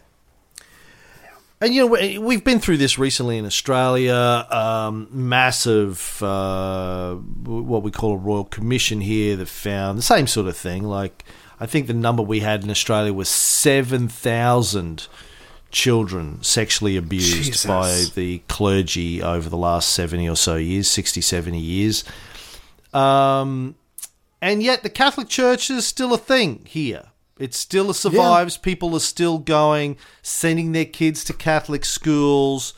And you know we- we've been through this recently in Australia. Um, massive, uh, what we call a royal commission here that found the same sort of thing. Like I think the number we had in Australia was seven thousand children sexually abused Jesus. by the clergy over the last seventy or so years, 60, 70 years. Um, and yet the Catholic Church is still a thing here. It still survives. People are still going, sending their kids to Catholic schools.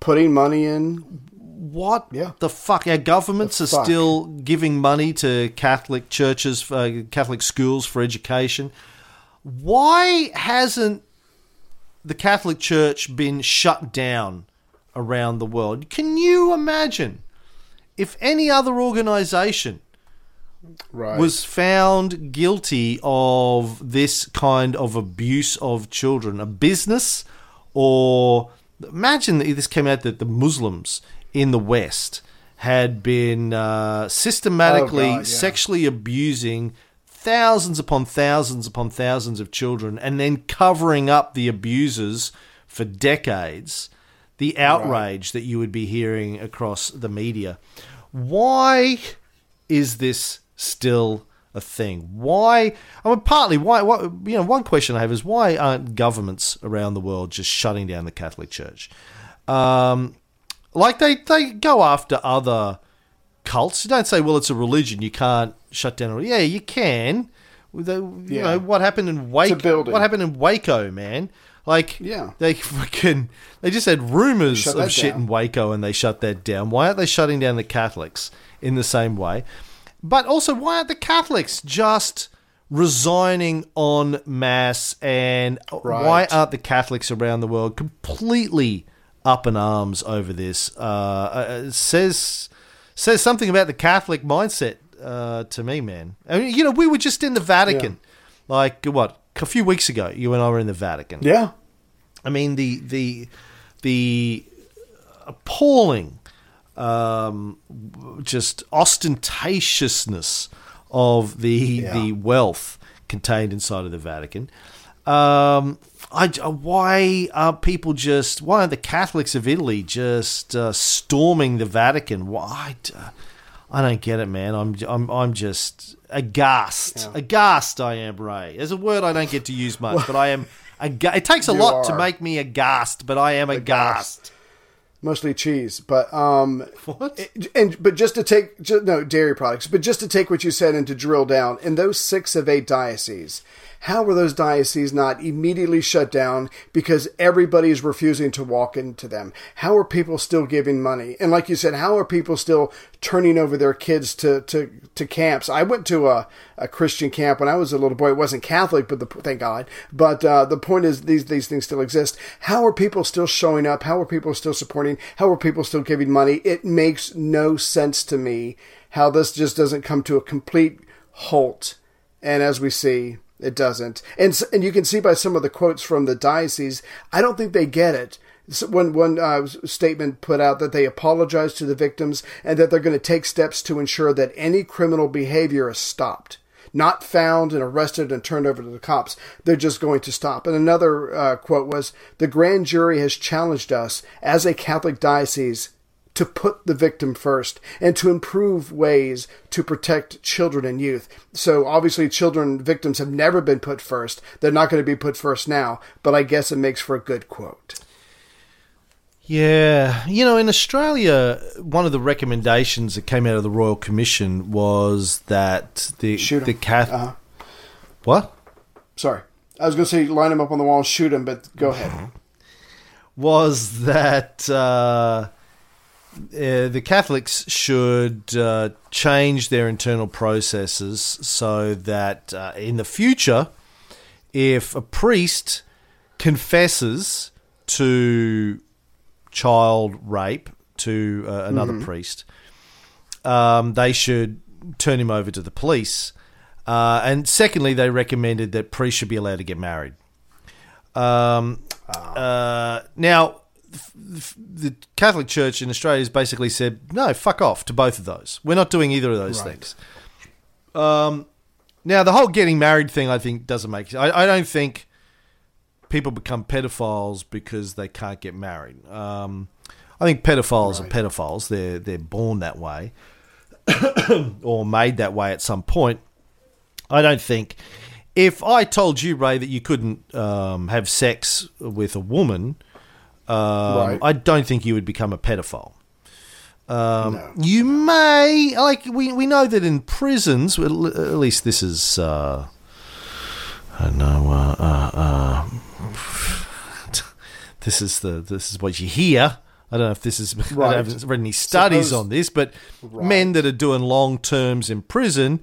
Putting money in What Yeah. the fuck? Our governments The are fuck? still giving money to Catholic churches, uh, Catholic schools for education. Why hasn't the Catholic Church been shut down around the world? Can you imagine if any other organization right. was found guilty of this kind of abuse of children, a business, or imagine that this came out that the Muslims in the West had been uh, systematically Oh, God, yeah. sexually abusing thousands upon thousands upon thousands of children and then covering up the abusers for decades. The outrage that you would be hearing across the media. Why is this still a thing. Why? I mean, partly why. What you know, one question I have is why aren't governments around the world just shutting down the Catholic Church? Um, like they they go after other cults. You don't say, well, it's a religion. You can't shut down. Yeah, you can. The, you Yeah. know what happened in Waco? What happened in Waco, man? Like, Yeah. they fucking they just had rumors Shut of shit down. in Waco, and they shut that down. Why aren't they shutting down the Catholics in the same way? But also, why aren't the Catholics just resigning en masse? And why aren't the Catholics around the world completely up in arms over this? Uh, uh, it says says something about the Catholic mindset uh, to me, man. I mean, you know, we were just in the Vatican, like what a few weeks ago. You and I were in the Vatican. Yeah. I mean the the the appalling, um, just ostentatiousness of the Yeah. the wealth contained inside of the Vatican. Um, I, why are people just? Why are the Catholics of Italy just uh, storming the Vatican? Why? I don't get it, man. I'm I'm I'm just aghast, aghast. I am Ray. There's a word I don't get to use much, but I am. Aga- it takes a lot to make me aghast, but I am aghast. Mostly cheese, but um, What? it- and but just to take ju- no dairy products, but just to take what you said and to drill down in those six of eight dioceses, how were those dioceses not immediately shut down because everybody is refusing to walk into them? How are people still giving money? And like you said, how are people still turning over their kids to to, to camps? I went to a, a Christian camp when I was a little boy. It wasn't Catholic, but the, thank God. But uh, the point is, these these things still exist. How are people still showing up? How are people still supporting? How are people still giving money? It makes no sense to me how this just doesn't come to a complete halt. And as we see, it doesn't. And and you can see by some of the quotes from the diocese, I don't think they get it. One one uh, statement put out that they apologize to the victims and that they're going to take steps to ensure that any criminal behavior is stopped, not found and arrested and turned over to the cops. They're just going to stop. And another uh, quote was, "The grand jury has challenged us as a Catholic diocese." To put the victim first and to improve ways to protect children and youth. So obviously children victims have never been put first. They're not going to be put first now, but I guess it makes for a good quote. Yeah, you know, in Australia, one of the recommendations that came out of the Royal Commission was that the the Cath- Uh-huh. what Sorry. I was going to say line him up on the wall and shoot him, but go ahead. was that uh, uh, the Catholics should uh, change their internal processes so that uh, in the future, if a priest confesses to child rape to uh, another priest, um, they should turn him over to the police. Uh, and secondly, they recommended that priests should be allowed to get married. Um, uh, now, the Catholic Church in Australia has basically said, no, fuck off to both of those. We're not doing either of those things. Um, now, the whole getting married thing, I think, doesn't make I, I don't think people become pedophiles because they can't get married. Um, I think pedophiles are pedophiles. They're, they're born that way or made that way at some point. I don't think. If I told you, Ray, that you couldn't um, have sex with a woman, um, Right. I don't think you would become a pedophile. Um, You may like we we know that in prisons, at least this is uh, I don't know. Uh, uh, uh, this is the this is what you hear. I don't know if this is. Right. I haven't read any studies Suppose- on this, but men that are doing long terms in prison,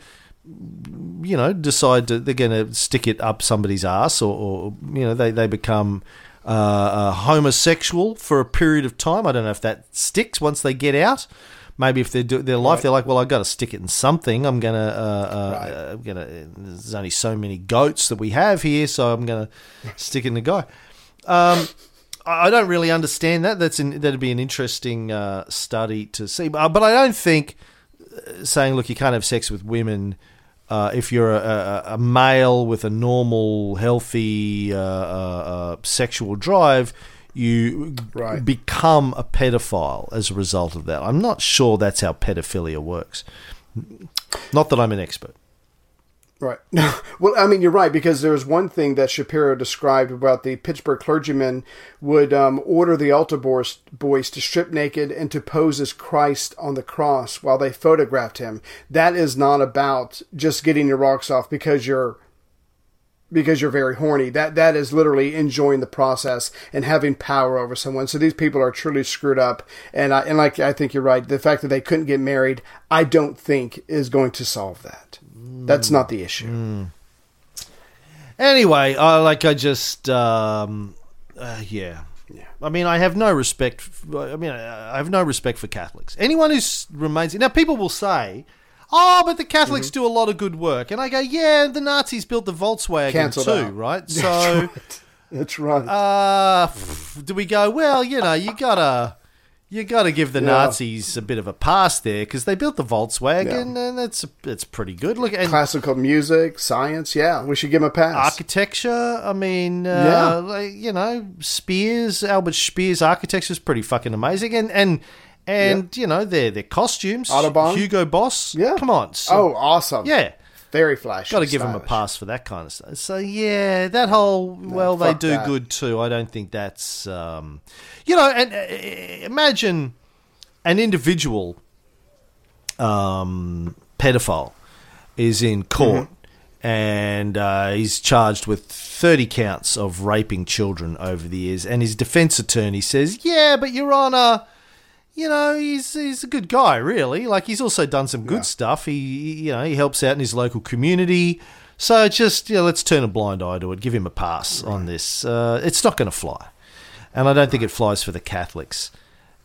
you know, decide to, they're going to stick it up somebody's ass, or, or you know, they they become uh, uh, homosexual for a period of time. I don't know if that sticks once they get out. Maybe if they do their life, they're like, well, I've got to stick it in something. I'm gonna, uh, uh, I'm gonna. There's only so many goats that we have here, so I'm gonna stick it in the guy. Um, I don't really understand that. That's an, that'd be an interesting uh, study to see, but, but I don't think uh, saying, look, you can't have sex with women uh, if you're a, a, male with a normal, healthy uh, uh, uh, sexual drive. You Right. become a pedophile as a result of that. I'm not sure that's how pedophilia works. Not that I'm an expert. Right. No. well, I mean, you're right because there's one thing that Shapiro described about the Pittsburgh clergyman would um, order the altar boys to strip naked and to pose as Christ on the cross while they photographed him. That is not about just getting your rocks off because you're because you're very horny. That that is literally enjoying the process and having power over someone. So these people are truly screwed up. And I and like I think you're right. The fact that they couldn't get married, I don't think is going to solve that. That's not the issue. Anyway, I like I just um, uh, yeah. I mean, I have no respect. For, I mean, I have no respect for Catholics. Anyone who remains now, people will say, "Oh, but the Catholics Mm-hmm. do a lot of good work," and I go, "Yeah, the Nazis built the Volkswagen Cancelled too, out. right?" So, That's right. uh, pff, do we go? Well, you know, you gotta. You got to give the Yeah. Nazis a bit of a pass there because they built the Volkswagen, and that's that's pretty good. Look, and Classical music, science. Yeah, we should give him a pass. architecture. I mean, uh, Yeah. like, you know, Spears, Albert Speer's architecture is pretty fucking amazing, and and and you know their their costumes. Autobahn. Hugo Boss. Yeah. come on. So, oh, awesome. yeah. Very flashy. Got to give them a pass for that kind of stuff. So yeah, that whole well, they do that. good too. I don't think that's um, you know, and uh, imagine an individual um, pedophile is in court Mm-hmm. and uh, he's charged with 30 counts of raping children over the years. And his defense attorney says, Yeah, but Your Honor, you know, he's, he's a good guy, really. Like, he's also done some good stuff. He, you know, he helps out in his local community. So just, you know, let's turn a blind eye to it. Give him a pass on this. Uh, it's not going to fly. And I don't think it flies for the Catholics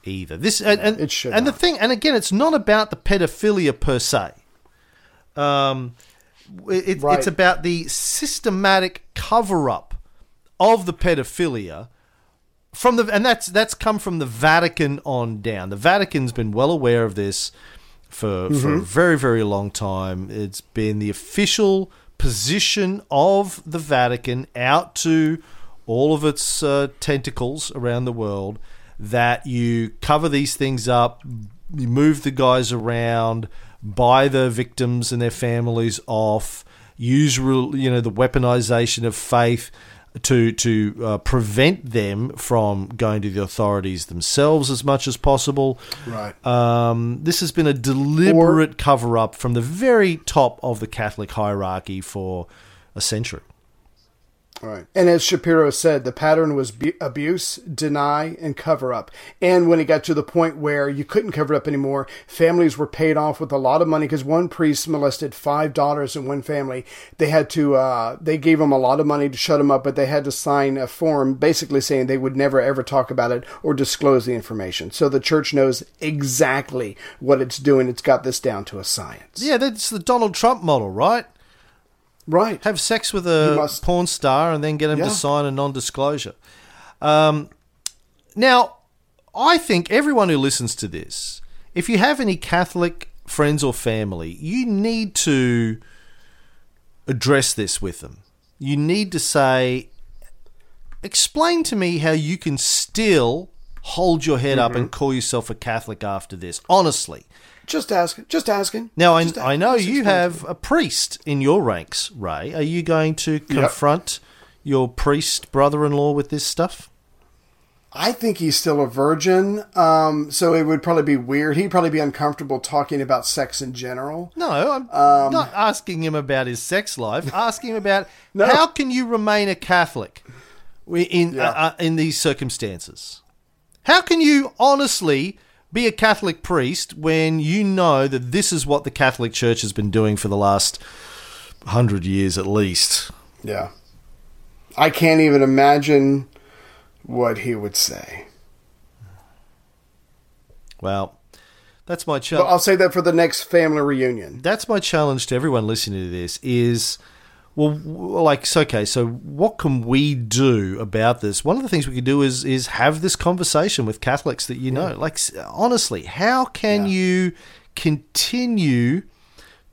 either. This and, and, It should and the thing, and again, it's not about the pedophilia per se. Um, it, Right. it's about the systematic cover up of the pedophilia from the and that's that's come from the Vatican on down. The Vatican's been well aware of this for for a very very long time. It's been the official position of the Vatican out to all of its uh, tentacles around the world that you cover these things up, you move the guys around, buy the victims and their families off, use you know the weaponization of faith to to uh, prevent them from going to the authorities themselves as much as possible. Right. Um, this has been a deliberate cover up from the very top of the Catholic hierarchy for a century. Right. And as Shapiro said, the pattern was bu- abuse, deny, and cover up. And when it got to the point where you couldn't cover it up anymore, families were paid off with a lot of money because one priest molested five daughters in one family. They had to, uh, they gave him a lot of money to shut him up, but they had to sign a form basically saying they would never ever talk about it or disclose the information. So the church knows exactly what it's doing. It's got this down to a science. Yeah, that's the Donald Trump model, right? Right. Have sex with a must- porn star and then get him Yeah. to sign a non-disclosure. Um, now, I think everyone who listens to this, if you have any Catholic friends or family, you need to address this with them. You need to say, explain to me how you can still hold your head up and call yourself a Catholic after this. Honestly. Just asking. Just asking. Now, I, Just I asking. know you have a priest in your ranks, Ray. Are you going to confront your priest brother in law with this stuff? I think he's still a virgin, um, so it would probably be weird. He'd probably be uncomfortable talking about sex in general. No, I'm Um, not asking him about his sex life. asking him about No. how can you remain a Catholic in Yeah. uh, uh, in these circumstances? How can you honestly be a Catholic priest when you know that this is what the Catholic Church has been doing for the last hundred years at least? Yeah. I can't even imagine what he would say. Well, that's my challenge. I'll say that for the next family reunion. that's my challenge to everyone listening to this is well like so okay so what can we do about this? One of the things we could do is is have this conversation with catholics that you know. Like honestly how can Yeah. you continue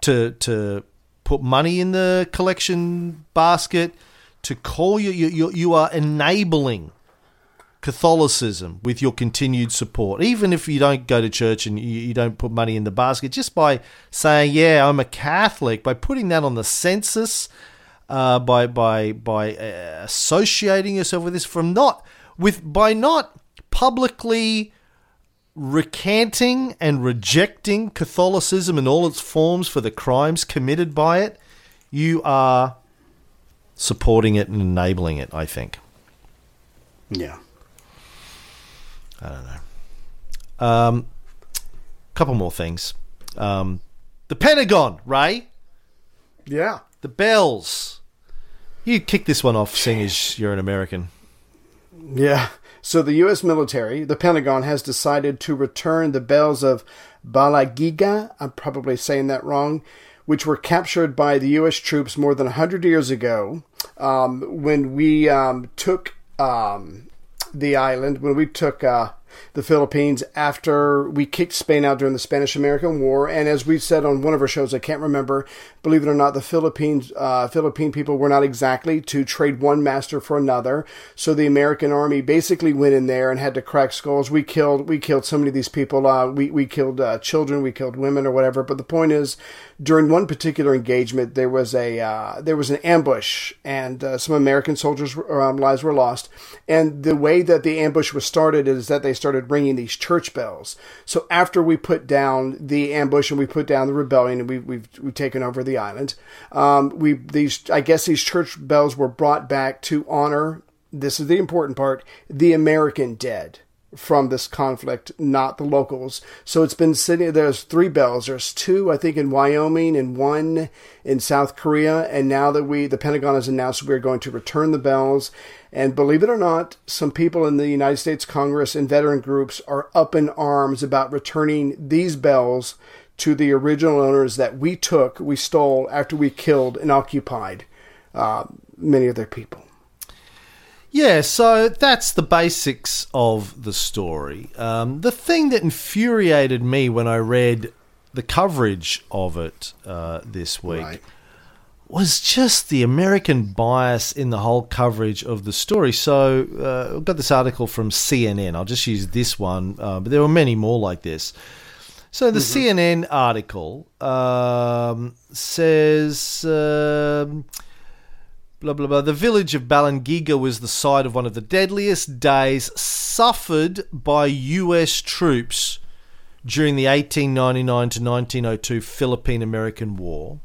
to to put money in the collection basket to call you you you, you are enabling Catholicism with your continued support, even if you don't go to church and you, you don't put money in the basket, just by saying, "Yeah, I'm a Catholic," by putting that on the census, uh, by by by uh, associating yourself with this, from not with by not publicly recanting and rejecting Catholicism in all its forms for the crimes committed by it, you are supporting it and enabling it. I think. Yeah. I don't know. Um, couple more things. Um, the Pentagon, Ray. Yeah. The bells. You kick this one off, seeing as you're an American. Yeah. So the U.S. military, the Pentagon, has decided to return the bells of Balagiga. I'm probably saying that wrong. Which were captured by the U.S. troops more than 100 years ago um, when we um, took um, the island, when we took uh, the Philippines after we kicked Spain out during the Spanish American War. And as we said on one of our shows, I can't remember, believe it or not, the Philippines, uh, Philippine people were not exactly to trade one master for another. So the American army basically went in there and had to crack skulls. We killed, we killed so many of these people. Uh, we, we killed uh, children, we killed women or whatever. But the point is, during one particular engagement, there was a uh, there was an ambush, and uh, some American soldiers' um, lives were lost. And the way that the ambush was started is that they started ringing these church bells. So after we put down the ambush and we put down the rebellion, and we, we've we've taken over the island, um, we these I guess these church bells were brought back to honor. This is the important part: the American dead from this conflict, not the locals. So it's been sitting. There's three bells. There's two, I think, in Wyoming and one in South Korea. And now that we, the Pentagon has announced we're going to return the bells. And believe it or not, some people in the United States Congress and veteran groups are up in arms about returning these bells to the original owners that we took, we stole after we killed and occupied uh, many of their people. Yeah, so that's the basics of the story. Um, the thing that infuriated me when I read the coverage of it uh, this week Right. was just the American bias in the whole coverage of the story. So uh, I've got this article from CNN. I'll just use this one, uh, but there were many more like this. So the CNN article um, says. Blah blah blah. The village of Balangiga was the site of one of the deadliest days suffered by U.S. troops during the 1899 to 1902 Philippine American War,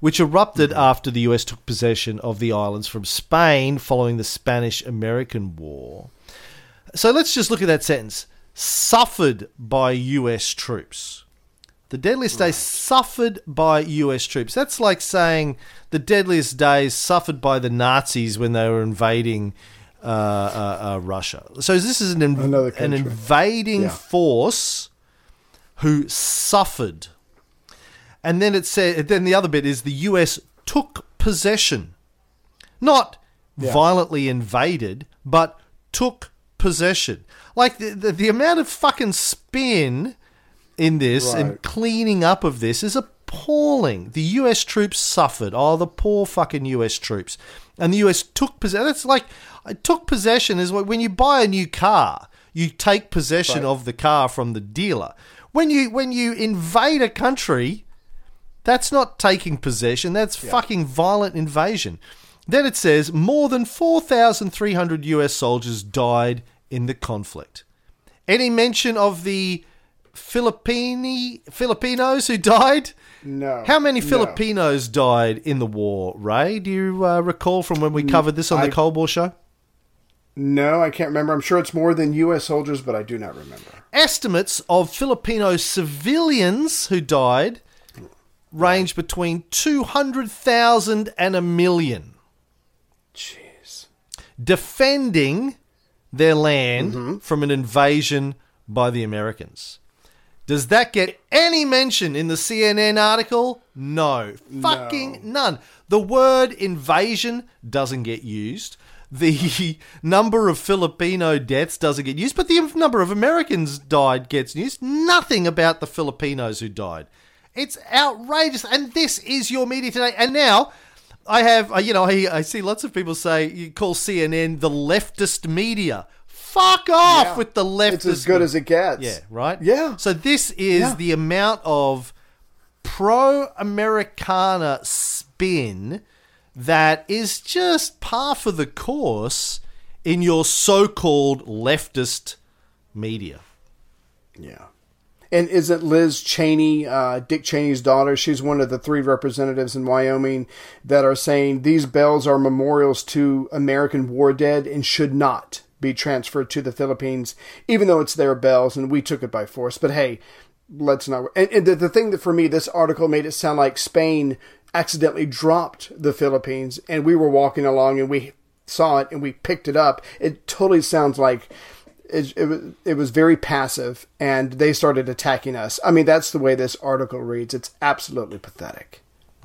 which erupted after the U.S. took possession of the islands from Spain following the Spanish American War. So let's just look at that sentence. Suffered by U.S. troops. The deadliest days suffered by US troops. That's like saying the deadliest days suffered by the Nazis when they were invading uh, uh, uh, Russia. So this is an, inv- an invading Yeah. force who suffered. And then it said, then the other bit is the US took possession, not violently invaded, but took possession. Like the, the, the amount of fucking spin in this and cleaning up of this is appalling. The US troops suffered. Oh, the poor fucking US troops. And the US took possession. That's like, I took possession is when you buy a new car, you take possession Right. of the car from the dealer. When you when you invade a country, that's not taking possession. That's fucking violent invasion. Then it says more than 4,300 US soldiers died in the conflict. Any mention of the Filipini Filipinos who died? No. How many no. Filipinos died in the war, Ray? Do you uh, recall from when we covered this on the Cold War show? No, I can't remember. I'm sure it's more than U.S. soldiers, but I do not remember. Estimates of Filipino civilians who died range between 200,000 and a million. Jeez. defending their land Mm-hmm. from an invasion by the Americans. Does that get any mention in the CNN article? No. Fucking none. The word invasion doesn't get used. The number of Filipino deaths doesn't get used, but the number of Americans died gets used. Nothing about the Filipinos who died. It's outrageous. And this is your media today. And now I have, uh, you know, I, I see lots of people say you call CNN the leftist media. Fuck off Yeah. with the left. It's as good as it gets. Yeah, right? Yeah. So this is Yeah. the amount of pro Americana spin that is just par for the course in your so called leftist media. Yeah. And isn't Liz Cheney, uh, Dick Cheney's daughter? She's one of the three representatives in Wyoming that are saying these bells are memorials to American war dead and should not be transferred to the Philippines, even though it's their bells and we took it by force. But hey, let's not. And, and the, the thing that for me, this article made it sound like Spain accidentally dropped the Philippines and we were walking along and we saw it and we picked it up. It totally sounds like it, it, it was very passive and they started attacking us. I mean, that's the way this article reads. It's absolutely pathetic.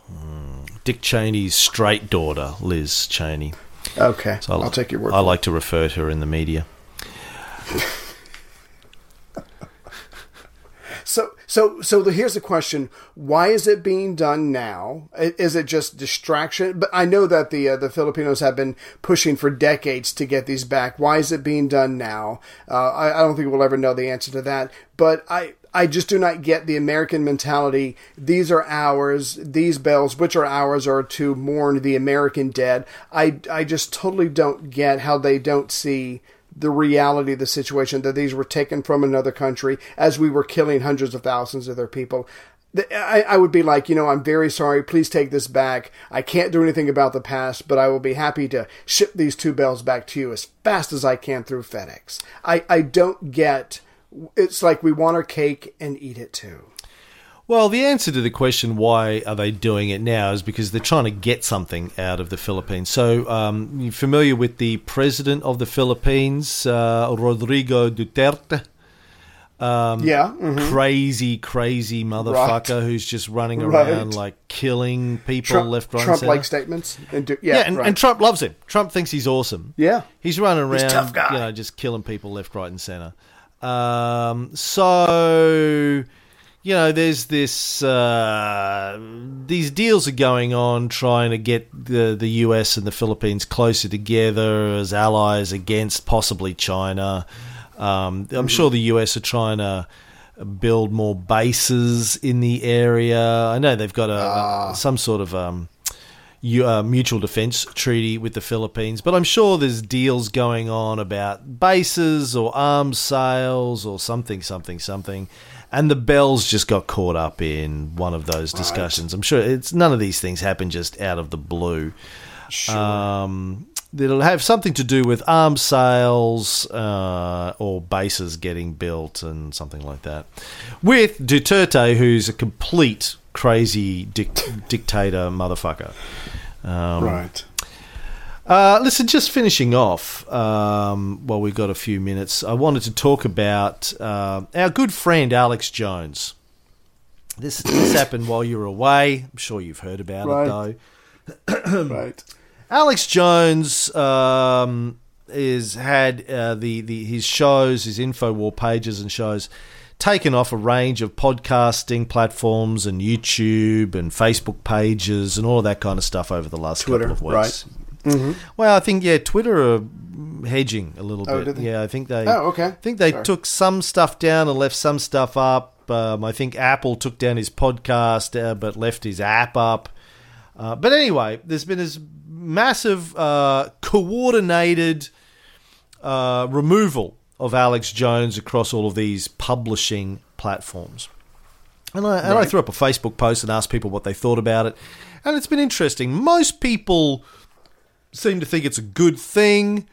Hmm. Dick Cheney's straight daughter, Liz Cheney. Okay. So I'll take your word I like to refer to her in the media. So, so, so the, here's the question: Why is it being done now? Is it just distraction? But I know that the uh, the Filipinos have been pushing for decades to get these back. Why is it being done now? Uh, I, I don't think we'll ever know the answer to that. But I. I just do not get the American mentality. These are ours. These bells, which are ours, are to mourn the American dead. I, I just totally don't get how they don't see the reality of the situation that these were taken from another country as we were killing hundreds of thousands of their people. I, I would be like, you know, I'm very sorry. Please take this back. I can't do anything about the past, but I will be happy to ship these two bells back to you as fast as I can through FedEx. I, I don't get. It's like we want our cake and eat it too. Well, the answer to the question why are they doing it now is because they're trying to get something out of the Philippines. So, um, you familiar with the president of the Philippines, uh, Rodrigo Duterte? Um, yeah. mhm. Crazy, crazy motherfucker who's just running Right. around like killing people Trump, left, right, Trump center. like statements. And do, Yeah, yeah, and, right. and Trump loves him. Trump thinks he's awesome. Yeah. He's running around, He's tough guy. you know, just killing people left, right, and center. Um, so, you know, there's this uh, these deals are going on trying to get the the US and the Philippines closer together as allies against possibly China. Um, I'm sure the US are trying to build more bases in the area. I know they've got a, a some sort of um, uh, mutual defense treaty with the Philippines, but I'm sure there's deals going on about bases or arms sales or something, something, something. And the Bells just got caught up in one of those discussions. I'm sure it's none of these things happen just out of the blue. Um, it'll have something to do with arms sales uh, or bases getting built and something like that. With Duterte, who's a complete crazy dic- dictator motherfucker. Um, right. Uh, listen, just finishing off, um, while we've got a few minutes, I wanted to talk about uh, our good friend Alex Jones. This, this happened while you were away. I'm sure you've heard about Right. it, though. right. Alex Jones um, is had uh, the, the his shows, his Infowar pages and shows taken off a range of podcasting platforms and YouTube and Facebook pages and all that kind of stuff over the last Twitter, couple of weeks. right. Well, I think yeah, Twitter are hedging a little Oh, bit. they? Yeah, I think they. Oh, okay. I think they Sorry. took some stuff down and left some stuff up. Um, I think Apple took down his podcast, uh, but left his app up. Uh, but anyway, there's been this massive uh, coordinated uh, removal of Alex Jones across all of these publishing platforms. And I, and I threw up a Facebook post and asked people what they thought about it. And it's been interesting. Most people seem to think it's a good thing,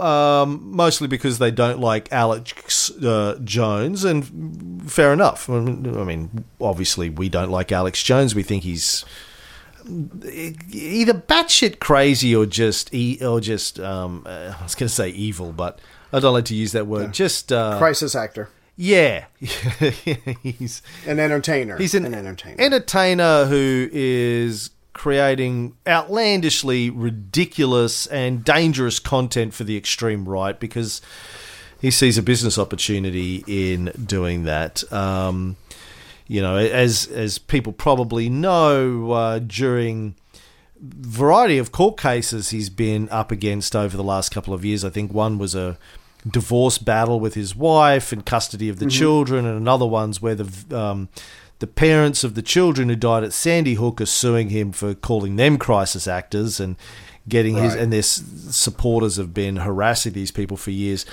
um, mostly because they don't like Alex uh, Jones, and fair enough. I mean, obviously, we don't like Alex Jones. We think he's either batshit crazy or just e- or just um, uh, I was going to say evil, but I don't like to use that word. Just uh, Crisis actor. yeah, he's An entertainer. He's an, entertainer. entertainer who is creating outlandishly ridiculous and dangerous content for the extreme right because he sees a business opportunity in doing that. Um, you know, as as people probably know, uh, during variety of court cases he's been up against over the last couple of years. I think one was a divorce battle with his wife and custody of the children, and another one's where the um, the parents of the children who died at Sandy Hook are suing him for calling them crisis actors and getting his and their supporters have been harassing these people for years.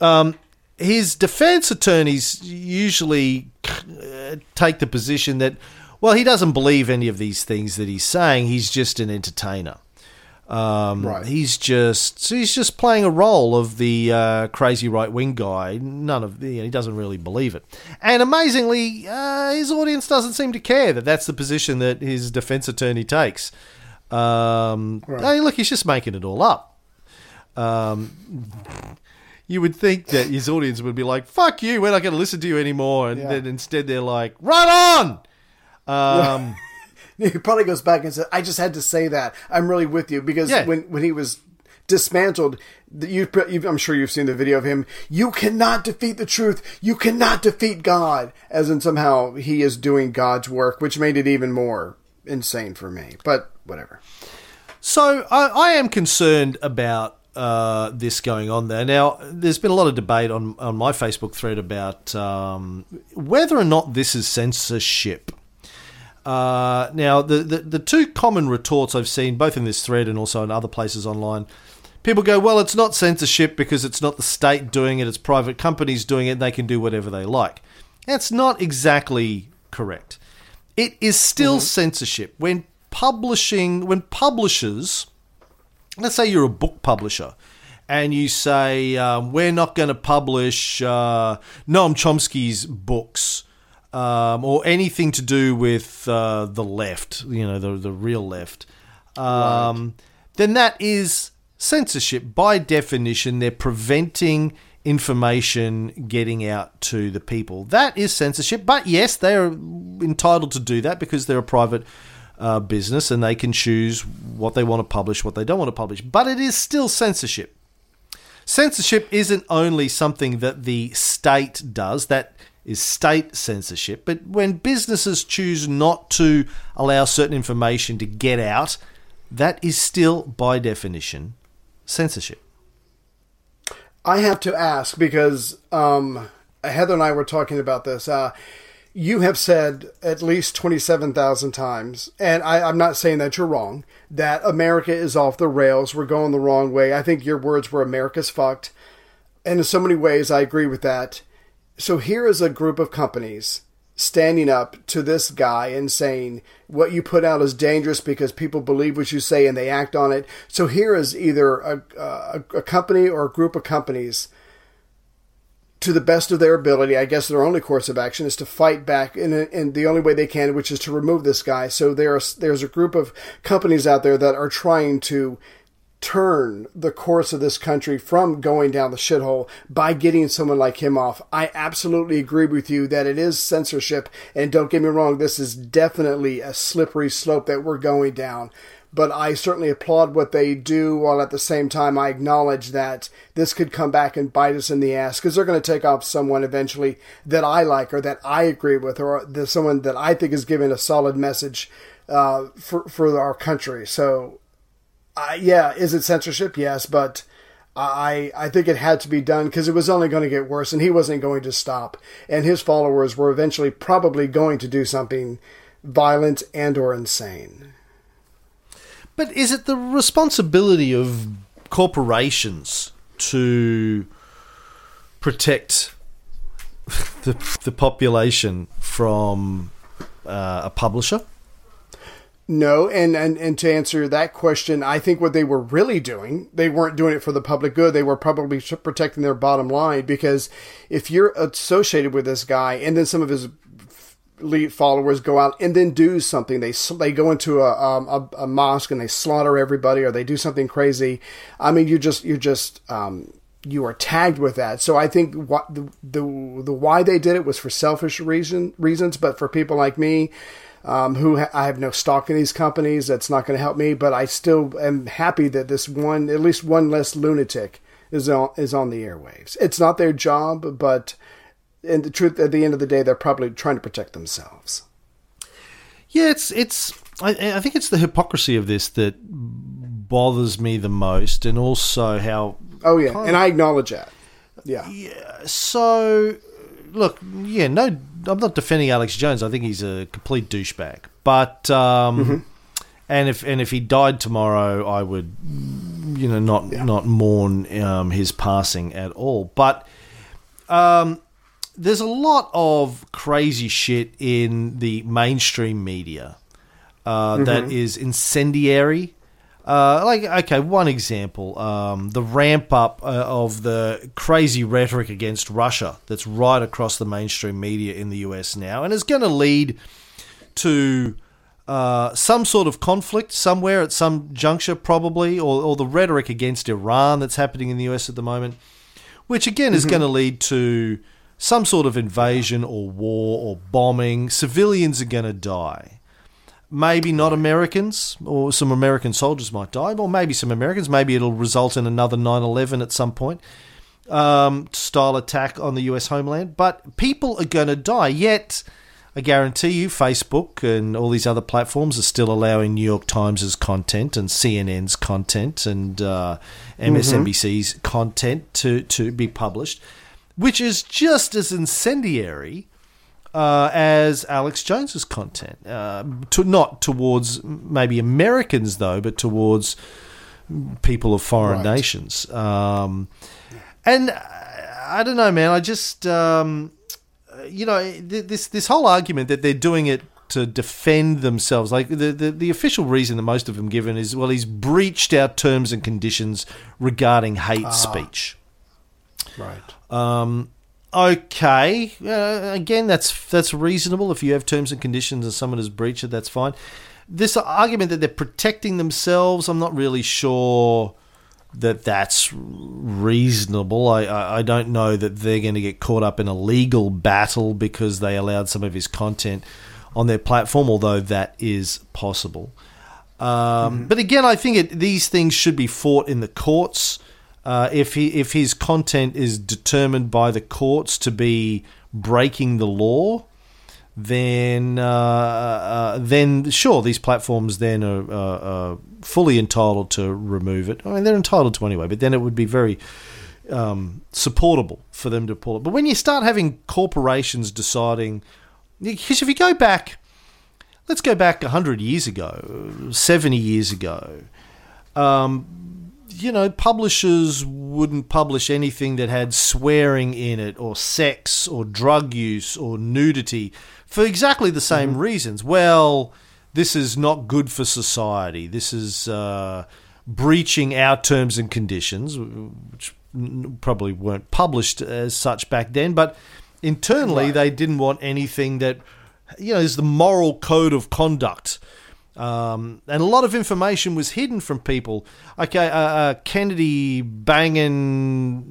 Um, his defense attorneys usually uh, take the position that, well, he doesn't believe any of these things that he's saying. He's just an entertainer. Um, Right. He's just so he's just playing a role of the uh, crazy right wing guy. None of you know, he doesn't really believe it, and amazingly, uh, his audience doesn't seem to care that that's the position that his defense attorney takes. Um, hey, look, he's just making it all up. Um, you would think that his audience would be like, "Fuck you, we're not going to listen to you anymore," and Yeah. then instead they're like, "Right on." He probably goes back and says, "I just had to say that. I'm really with you because Yeah. when when he was dismantled, you I'm sure you've seen the video of him. You cannot defeat the truth. You cannot defeat God. As in somehow he is doing God's work, which made it even more insane for me. But whatever. So I, I am concerned about uh, this going on there. Now, there's been a lot of debate on, on my Facebook thread about um, whether or not this is censorship. Uh, now, the, the, the two common retorts I've seen, both in this thread and also in other places online, people go, well, it's not censorship because it's not the state doing it, it's private companies doing it, and they can do whatever they like. That's not exactly correct. It is still censorship. When publishing, when publishers, let's say you're a book publisher, and you say um, we're not going to publish uh, Noam Chomsky's books um, or anything to do with uh, the left, you know, the the real left, um, then that is censorship by definition. They're preventing information getting out to the people. That is censorship. But yes, they are entitled to do that because they're a private uh, business and they can choose what they want to publish, what they don't want to publish. But it is still censorship. Censorship isn't only something that the state does, that is state censorship, but when businesses choose not to allow certain information to get out, that is still, by definition, censorship. I have to ask because um, Heather and I were talking about this. Uh, you have said at least 27,000 times, and I, I'm not saying that you're wrong, that America is off the rails. We're going the wrong way. I think your words were America's fucked. And in so many ways, I agree with that. So here is a group of companies standing up to this guy and saying what you put out is dangerous because people believe what you say and they act on it. So here is either a, a, a company or a group of companies to the best of their ability. I guess their only course of action is to fight back in, in the only way they can, which is to remove this guy. So there's there's a group of companies out there that are trying to turn the course of this country from going down the shithole by getting someone like him off. I absolutely agree with you that it is censorship, and don't get me wrong, this is definitely a slippery slope that we're going down. But I certainly applaud what they do, while at the same time I acknowledge that this could come back and bite us in the ass because they're going to take off someone eventually that I like or that I agree with, or someone that I think is giving a solid message uh, for for our country. So uh, yeah, is it censorship? Yes, but I I think it had to be done because it was only going to get worse, and he wasn't going to stop, and his followers were eventually probably going to do something violent and or insane. But is it the responsibility of corporations to protect the, the population from uh, a publisher? No, and, and and to answer that question, I think what they were really doing, they weren't doing it for the public good. They were probably protecting their bottom line because if you're associated with this guy, and then some of his lead followers go out and then do something, they they go into a um, a, a mosque and they slaughter everybody, or they do something crazy. I mean, you just you're just um, you are tagged with that. So I think what the, the the why they did it was for selfish reason reasons, but for people like me um, who ha- I have no stock in these companies. That's not going to help me, but I still am happy that this one, at least one less lunatic, is on is on the airwaves. It's not their job, but in the truth, at the end of the day, they're probably trying to protect themselves. Yeah, it's it's. I, I think it's the hypocrisy of this that bothers me the most, and also how Oh yeah, and I acknowledge that. Yeah. Yeah. So, look, yeah, no, I'm not defending Alex Jones. I think he's a complete douchebag. But um, and if and if he died tomorrow, I would, you know, not not mourn um, his passing at all. But um, there's a lot of crazy shit in the mainstream media uh, that is incendiary. Uh, like, okay, one example: um, the ramp up uh, of the crazy rhetoric against Russia that's right across the mainstream media in the US now, and is going to lead to uh, some sort of conflict somewhere at some juncture, probably, or, or the rhetoric against Iran that's happening in the US at the moment, which again is going to lead to some sort of invasion or war or bombing. Civilians are going to die. Maybe not Americans, or some American soldiers might die, or maybe some Americans. Maybe it'll result in another 9 11 at some point um, style attack on the US homeland. But people are going to die. Yet, I guarantee you, Facebook and all these other platforms are still allowing New York Times' content and CNN's content and uh, MSNBC's content to, to be published, which is just as incendiary uh, as Alex Jones's content. Uh, to not towards maybe Americans though, but towards people of foreign Right. nations. Um, and uh, I don't know, man. I just um, you know th- this this whole argument that they're doing it to defend themselves like the, the the official reason that most of them given is well he's breached our terms and conditions regarding hate speech Right. um, okay, uh, again, that's that's reasonable. If you have terms and conditions and someone has breached it, that's fine. This argument that they're protecting themselves, I'm not really sure that that's reasonable. I, I, I don't know that they're going to get caught up in a legal battle because they allowed some of his content on their platform, although that is possible. Um, But again, I think it, these things should be fought in the courts. Uh, if he if his content is determined by the courts to be breaking the law, then uh, uh, then sure, these platforms then are, are fully entitled to remove it. I mean, they're entitled to anyway, but then it would be very um, supportable for them to pull it. But when you start having corporations deciding, because if you go back, let's go back hundred years ago, seventy years ago. Um, you know, publishers wouldn't publish anything that had swearing in it, or sex, or drug use, or nudity for exactly the same reasons. Well, this is not good for society. This is uh, breaching our terms and conditions, which probably weren't published as such back then, but internally they didn't want anything that, you know, is the moral code of conduct. Um, and a lot of information was hidden from people. Okay, uh, uh, Kennedy banging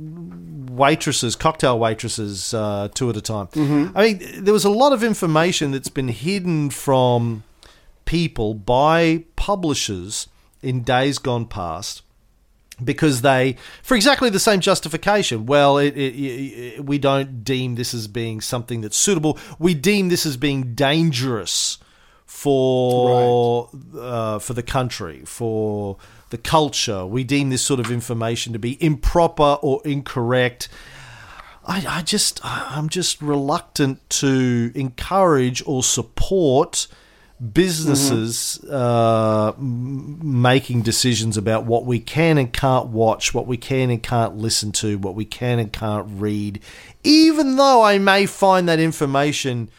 waitresses, cocktail waitresses, uh, two at a time. I mean, there was a lot of information that's been hidden from people by publishers in days gone past because they, for exactly the same justification. Well, it, it, it, we don't deem this as being something that's suitable. We deem this as being dangerous for uh, for the country, for the culture. We deem this sort of information to be improper or incorrect. I, I just I'm just reluctant to encourage or support businesses uh, m- making decisions about what we can and can't watch, what we can and can't listen to, what we can and can't read, even though I may find that information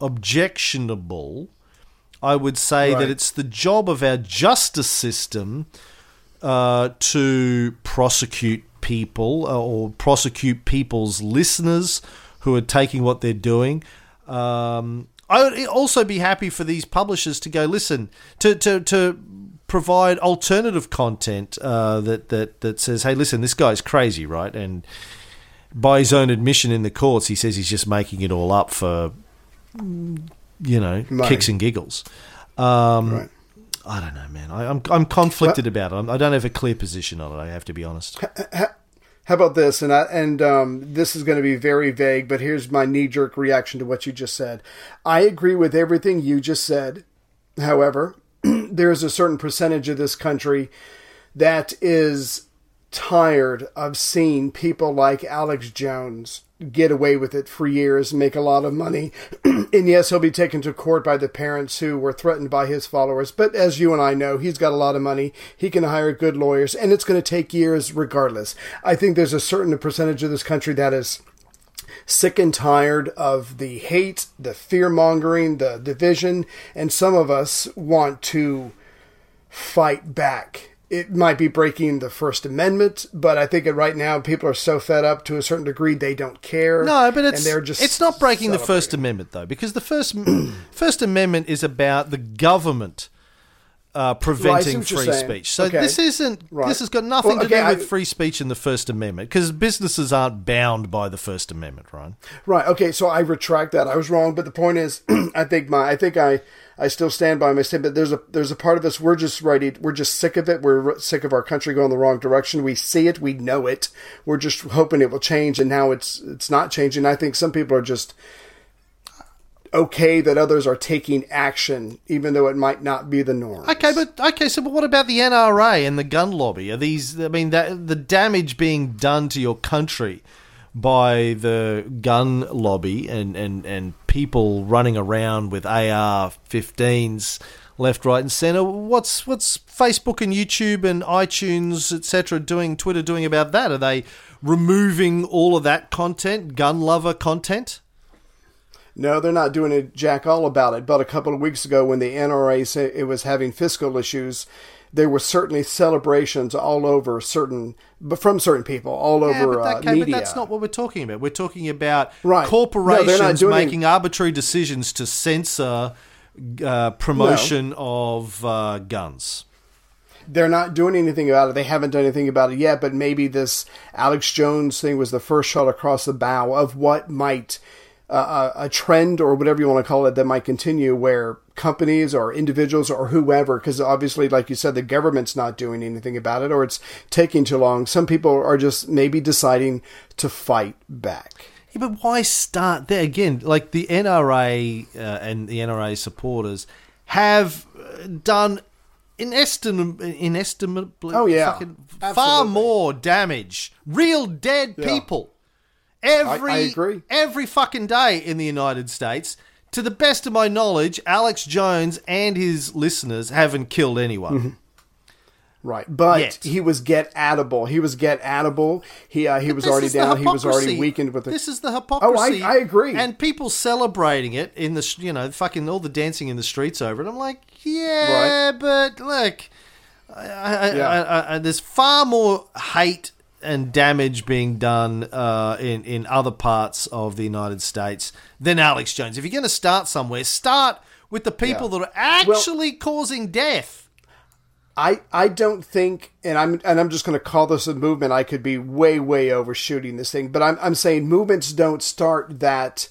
objectionable. I would say that it's the job of our justice system uh, to prosecute people uh, or prosecute people's listeners who are taking what they're doing. Um, I would also be happy for these publishers to go listen to to, to provide alternative content uh, that that that says, "Hey, listen, this guy's crazy, right?" And by his own admission in the courts, he says he's just making it all up for you know kicks and giggles. Um, Right. I don't know, man. I, I'm I'm conflicted about it. I don't have a clear position on it. I have to be honest. How about this? And I, and um, this is going to be very vague, but here's my knee jerk reaction to what you just said. I agree with everything you just said. However, there is a certain percentage of this country that is tired of seeing people like Alex Jones get away with it for years and make a lot of money. and yes, he'll be taken to court by the parents who were threatened by his followers. But as you and I know, he's got a lot of money. He can hire good lawyers, and it's going to take years regardless. I think there's a certain percentage of this country that is sick and tired of the hate, the fear mongering, the division, and some of us want to fight back. It might be breaking the First Amendment, but I think right now people are so fed up to a certain degree they don't care. No, but it's and they're just it's not breaking the First. Amendment though, because the first First Amendment is about the government uh, preventing you're free speech. So Okay. this isn't Right. this has got nothing Well, to okay, do with I- free speech in the First Amendment because businesses aren't bound by the First Amendment, right? Right. Okay. So I retract that. I was wrong. But the point is, I think my, I think I, I still stand by my statement. There's a, there's a part of us we're just ready. We're just sick of it. We're sick of our country going the wrong direction. We see it. We know it. We're just hoping it will change. And now it's, it's not changing. I think some people are just okay that others are taking action, even though it might not be the norm. Okay, but okay, so but what about the NRA and the gun lobby? Are these? I mean, that the damage being done to your country by the gun lobby and and and people running around with AR-15s left, right, and center. What's what's Facebook and YouTube and iTunes, etc., doing? Twitter doing about that? Are they removing all of that content, gun lover content? No, they're not doing a jack all about it. But a couple of weeks ago, when the NRA said it was having fiscal issues, there were certainly celebrations all over certain, but from certain people all Yeah, over but, that- uh, okay, media. but that's not what we're talking about. We're talking about Right. No, corporations doing- making arbitrary decisions to censor uh, promotion of uh, guns. They're not doing anything about it. They haven't done anything about it yet. But maybe this Alex Jones thing was the first shot across the bow of what might uh, a a trend or whatever you want to call it that might continue, where companies or individuals or whoever, because obviously, like you said, the government's not doing anything about it, or it's taking too long. Some people are just maybe deciding to fight back. Yeah, but why start there again? Like the NRA uh, and the NRA supporters have uh, done inestim- inestimably, Oh, yeah. fucking far more damage. Real dead people every I agree. every fucking day in the United States. To the best of my knowledge, Alex Jones and his listeners haven't killed anyone. Mm-hmm. Right, but Yet. he was get atable. He was get atable. He uh, he was already down. He was already weakened with the. This is the hypocrisy. Oh, I I, agree. And people celebrating it in the you know fucking all the dancing in the streets over it. I'm like, yeah, but look, I, I, Yeah. I, I, I, there's far more hate and damage being done uh, in in other parts of the United States than Alex Jones. If you're going to start somewhere, start with the people Yeah. that are actually causing death. I I don't think, and I'm and I'm just going to call this a movement. I could be way way overshooting this thing, but I'm I'm saying movements don't start that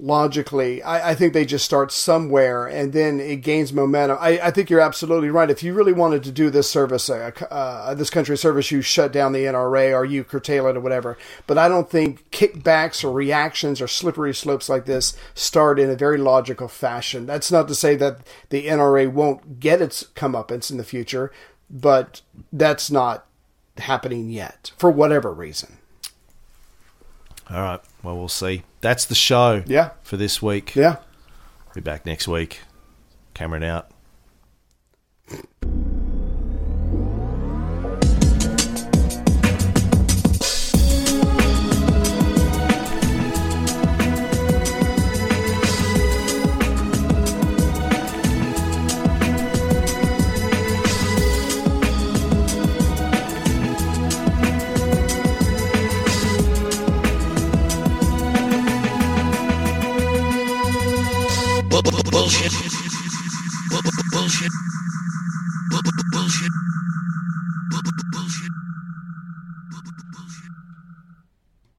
logically. I, I think they just start somewhere and then it gains momentum. I, I think you're absolutely right. If you really wanted to do this service, uh, uh, this country service, you shut down the NRA or you curtail it or whatever. But I don't think kickbacks or reactions or slippery slopes like this start in a very logical fashion. That's not to say that the NRA won't get its comeuppance in the future, but that's not happening yet for whatever reason. All right, well we'll see. That's the show. Yeah. For this week. Yeah. Be back next week. Cameron out. Bullshit. Bullshit. Bullshit. Bullshit.